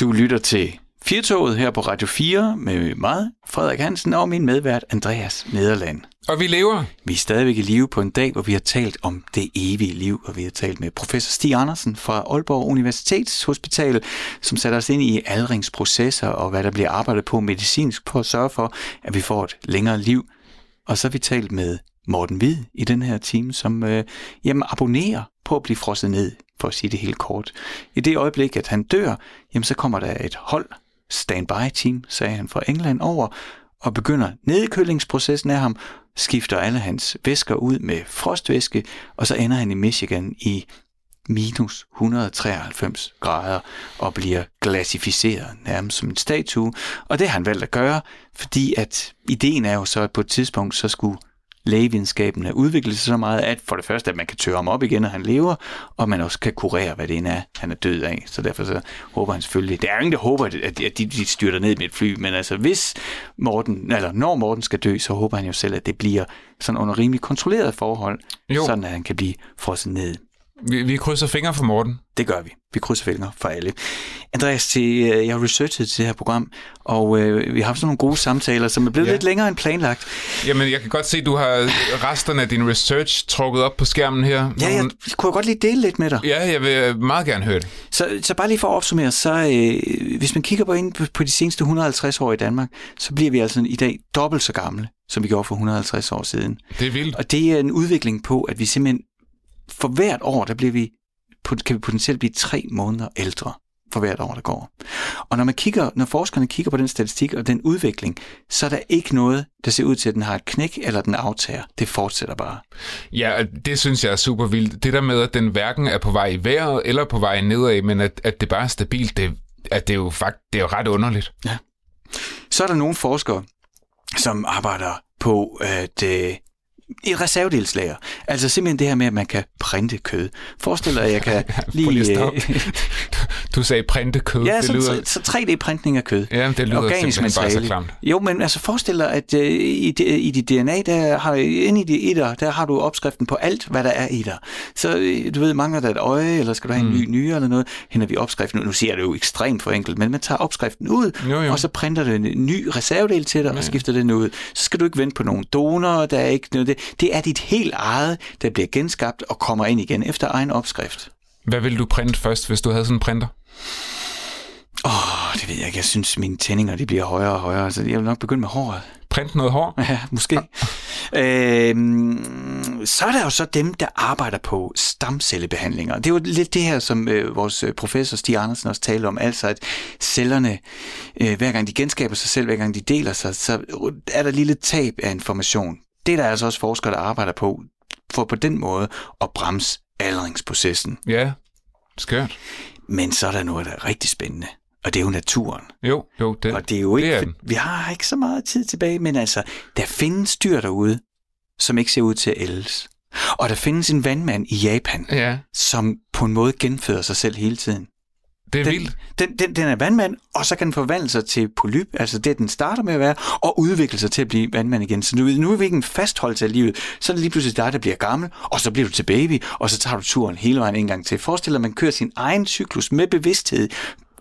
Du lytter til Firtoget her på Radio 4 med mig, Frederik Hansen, og min medvært Andreas Nederland. Og vi lever. Vi er stadigvæk i live på en dag, hvor vi har talt om det evige liv, og vi har talt med professor Stig Andersen fra Aalborg Universitetshospital, som sætter os ind i aldringsprocesser og hvad der bliver arbejdet på medicinsk på at sørge for, at vi får et længere liv. Og så har vi talt med Morten Hvid i den her time, som øh, jamen, abonnerer på at blive frosset ned, for at sige det helt kort. I det øjeblik, at han dør, jamen, så kommer der et hold, standby-team, sagde han fra England over, og begynder nedkølingsprocessen af ham, skifter alle hans væsker ud med frostvæske, og så ender han i Michigan i minus 193 grader og bliver glacificeret nærmest som en statue. Og det har han valgt at gøre, fordi at ideen er jo så, at på et tidspunkt så skulle lægevidenskaben have udviklet sig så meget, at for det første, at man kan tørre ham op igen, når han lever, og man også kan kurere, hvad det end er, han er død af. Så derfor så håber han selvfølgelig, det er jo ingen, der håber, at at de, de styrter ned med et fly, men altså hvis Morten, eller når Morten skal dø, så håber han jo selv, at det bliver sådan under rimelig kontrolleret forhold, Jo. sådan at han kan blive frosset ned. Vi, vi krydser fingre for Morten. Det gør vi. Vi krydser fingre for alle. Andreas, til, øh, jeg har researchet til det her program, og øh, vi har haft sådan nogle gode samtaler, som er blevet Ja. lidt længere end planlagt. Jamen, jeg kan godt se, at du har resterne af din research trukket op på skærmen her. Ja, jeg, kunne godt lige dele lidt med dig. ja, jeg vil meget gerne høre det. Så, så bare lige for at opsummere, så øh, hvis man kigger på, ind på, på de seneste 150 år i Danmark, så bliver vi altså i dag dobbelt så gamle, som vi gjorde for 150 år siden. Det er vildt. Og det er en udvikling på, at vi simpelthen for hvert år, der bliver vi, kan vi potentielt blive tre måneder ældre for hvert år, der går. Og når man kigger, når forskerne kigger på den statistik og den udvikling, så er der ikke noget, der ser ud til, at den har et knæk eller den aftager. Det fortsætter bare. Ja, det synes jeg er super vildt. Det der med, at den hverken er på vej i vejret eller på vej nedad, men at, at det bare er stabilt, det, at det er jo faktisk det er jo ret underligt. Så er der nogle forskere, som arbejder på at øh, et reservedelslager. Altså simpelthen det her med, at man kan printe kød. Forestil dig, at jeg kan lige øh, Du sagde printekød. ja, det så, lyder... så 3D-printning af kød. Ja, det lyder Organisk simpelthen bare så materiale. klamt. Jo, men altså forestil dig, at øh, i, i dit DNA, der har, inde i dit etter, der har du opskriften på alt, hvad der er i dig. Så øh, du ved, mangler der et øje, eller skal du have en ny nyre eller noget, henter vi opskriften ud. Nu siger jeg det jo ekstremt forenkelt, men man tager opskriften ud, Jo, jo. og så printer du en ny reservedel til dig, og skifter den ud. Så skal du ikke vente på nogen donorer, der er ikke noget. Det, det er dit helt eget, der bliver genskabt og kommer ind igen efter egen opskrift. Hvad ville du printe først, hvis du havde sådan en printer? Åh, oh, det ved jeg ikke. Jeg synes, mine tændinger de bliver højere og højere, så jeg vil nok begynde med håret. Print noget hår? Ja, måske. øhm, så er der jo så dem, der arbejder på stamcellebehandlinger. Det er jo lidt det her, som øh, vores øh, professor Stig Andersen også talte om, altså at cellerne, øh, hver gang de genskaber sig selv, hver gang de deler sig, så er der lille tab af information. Det er der altså også forskere, der arbejder på, for på den måde at bremse aldringsprocessen. Ja, skørt. Men så er der noget, der er rigtig spændende, og det er jo naturen. Jo, jo, det, Og det er jo ikke, det er den. vi har ikke så meget tid tilbage, men altså, der findes dyr derude, som ikke ser ud til at ældes. Og der findes en vandmand i Japan, Ja, som på en måde genføder sig selv hele tiden. Det er Den, vildt. den, den, den er vandmand, og så kan den forvandle sig til polyp, altså det, den starter med at være, og udvikle sig til at blive vandmand igen. Så nu, nu er vi ikke en fastholdelse af livet. Så er det lige pludselig dig, der bliver gammel, og så bliver du til baby, og så tager du turen hele vejen en gang til. Forestil dig, at man kører sin egen cyklus med bevidsthed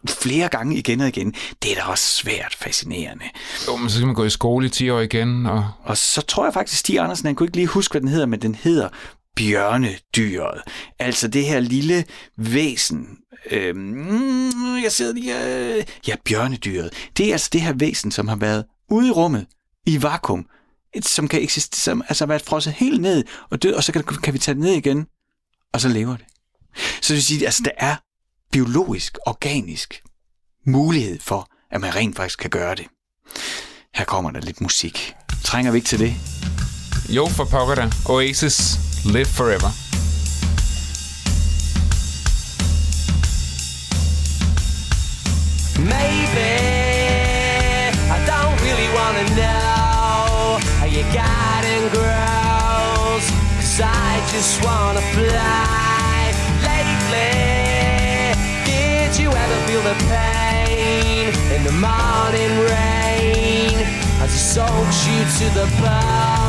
flere gange igen og igen. Det er da også svært fascinerende. Jo, men så skal man gå i skole i 10 år igen, og Og så tror jeg faktisk, Stig Andersen, han kunne ikke lige huske, hvad den hedder, men den hedder bjørnedyret. Altså det her lille væsen. Øhm, jeg sidder lige... Øh, ja, bjørnedyret. Det er altså det her væsen, som har været ude i rummet, i vakuum, et, som kan eksistere, som altså har været frosset helt ned og død, og så kan, kan vi tage det ned igen, og så lever det. Så det vil sige, altså der er biologisk, organisk mulighed for, at man rent faktisk kan gøre det. Her kommer der lidt musik. Trænger vi ikke til det? jo, for pokker da. Oasis, live forever. Maybe I don't really wanna know how you got and grows. Cause I just wanna fly. Lately, did you ever feel the pain in the morning rain as it soaks you to the bone?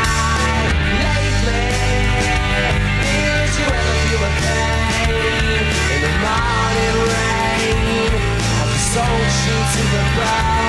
surprise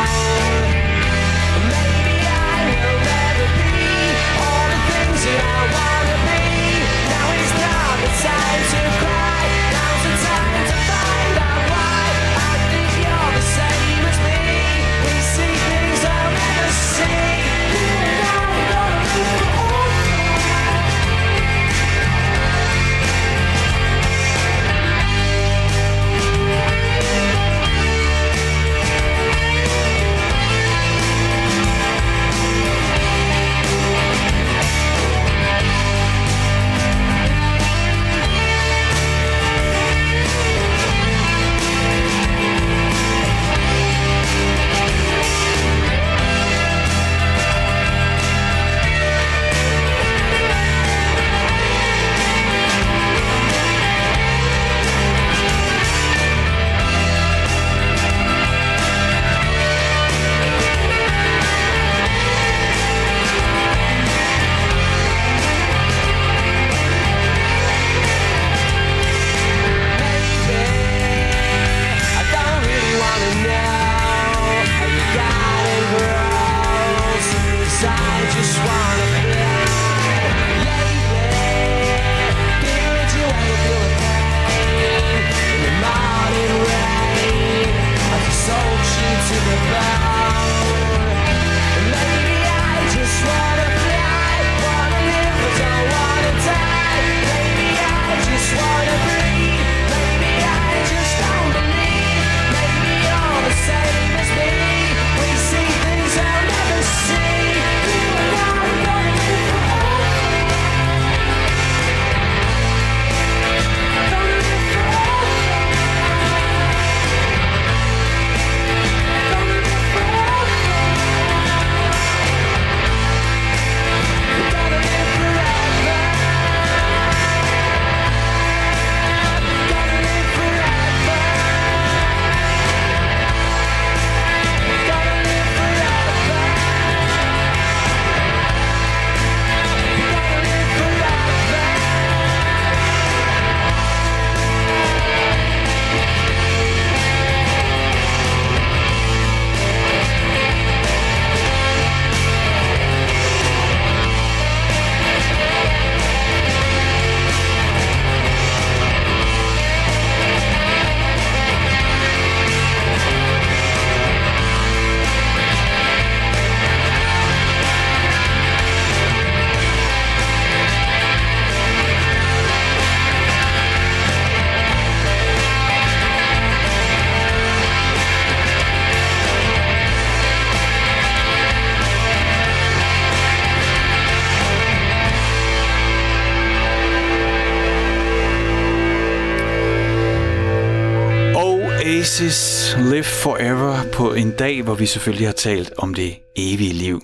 Oasis, Live Forever på en dag, hvor vi selvfølgelig har talt om det evige liv.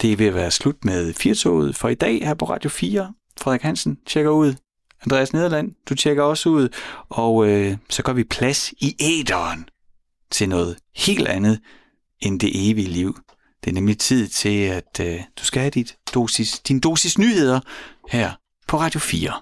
Det er ved at være slut med Firtoget for i dag her på Radio 4. Frederik Hansen tjekker ud. Andreas Nederland, du tjekker også ud. Og øh, så går vi plads i æderen til noget helt andet end det evige liv. Det er nemlig tid til, at øh, du skal have dit dosis, din dosis nyheder her på Radio 4.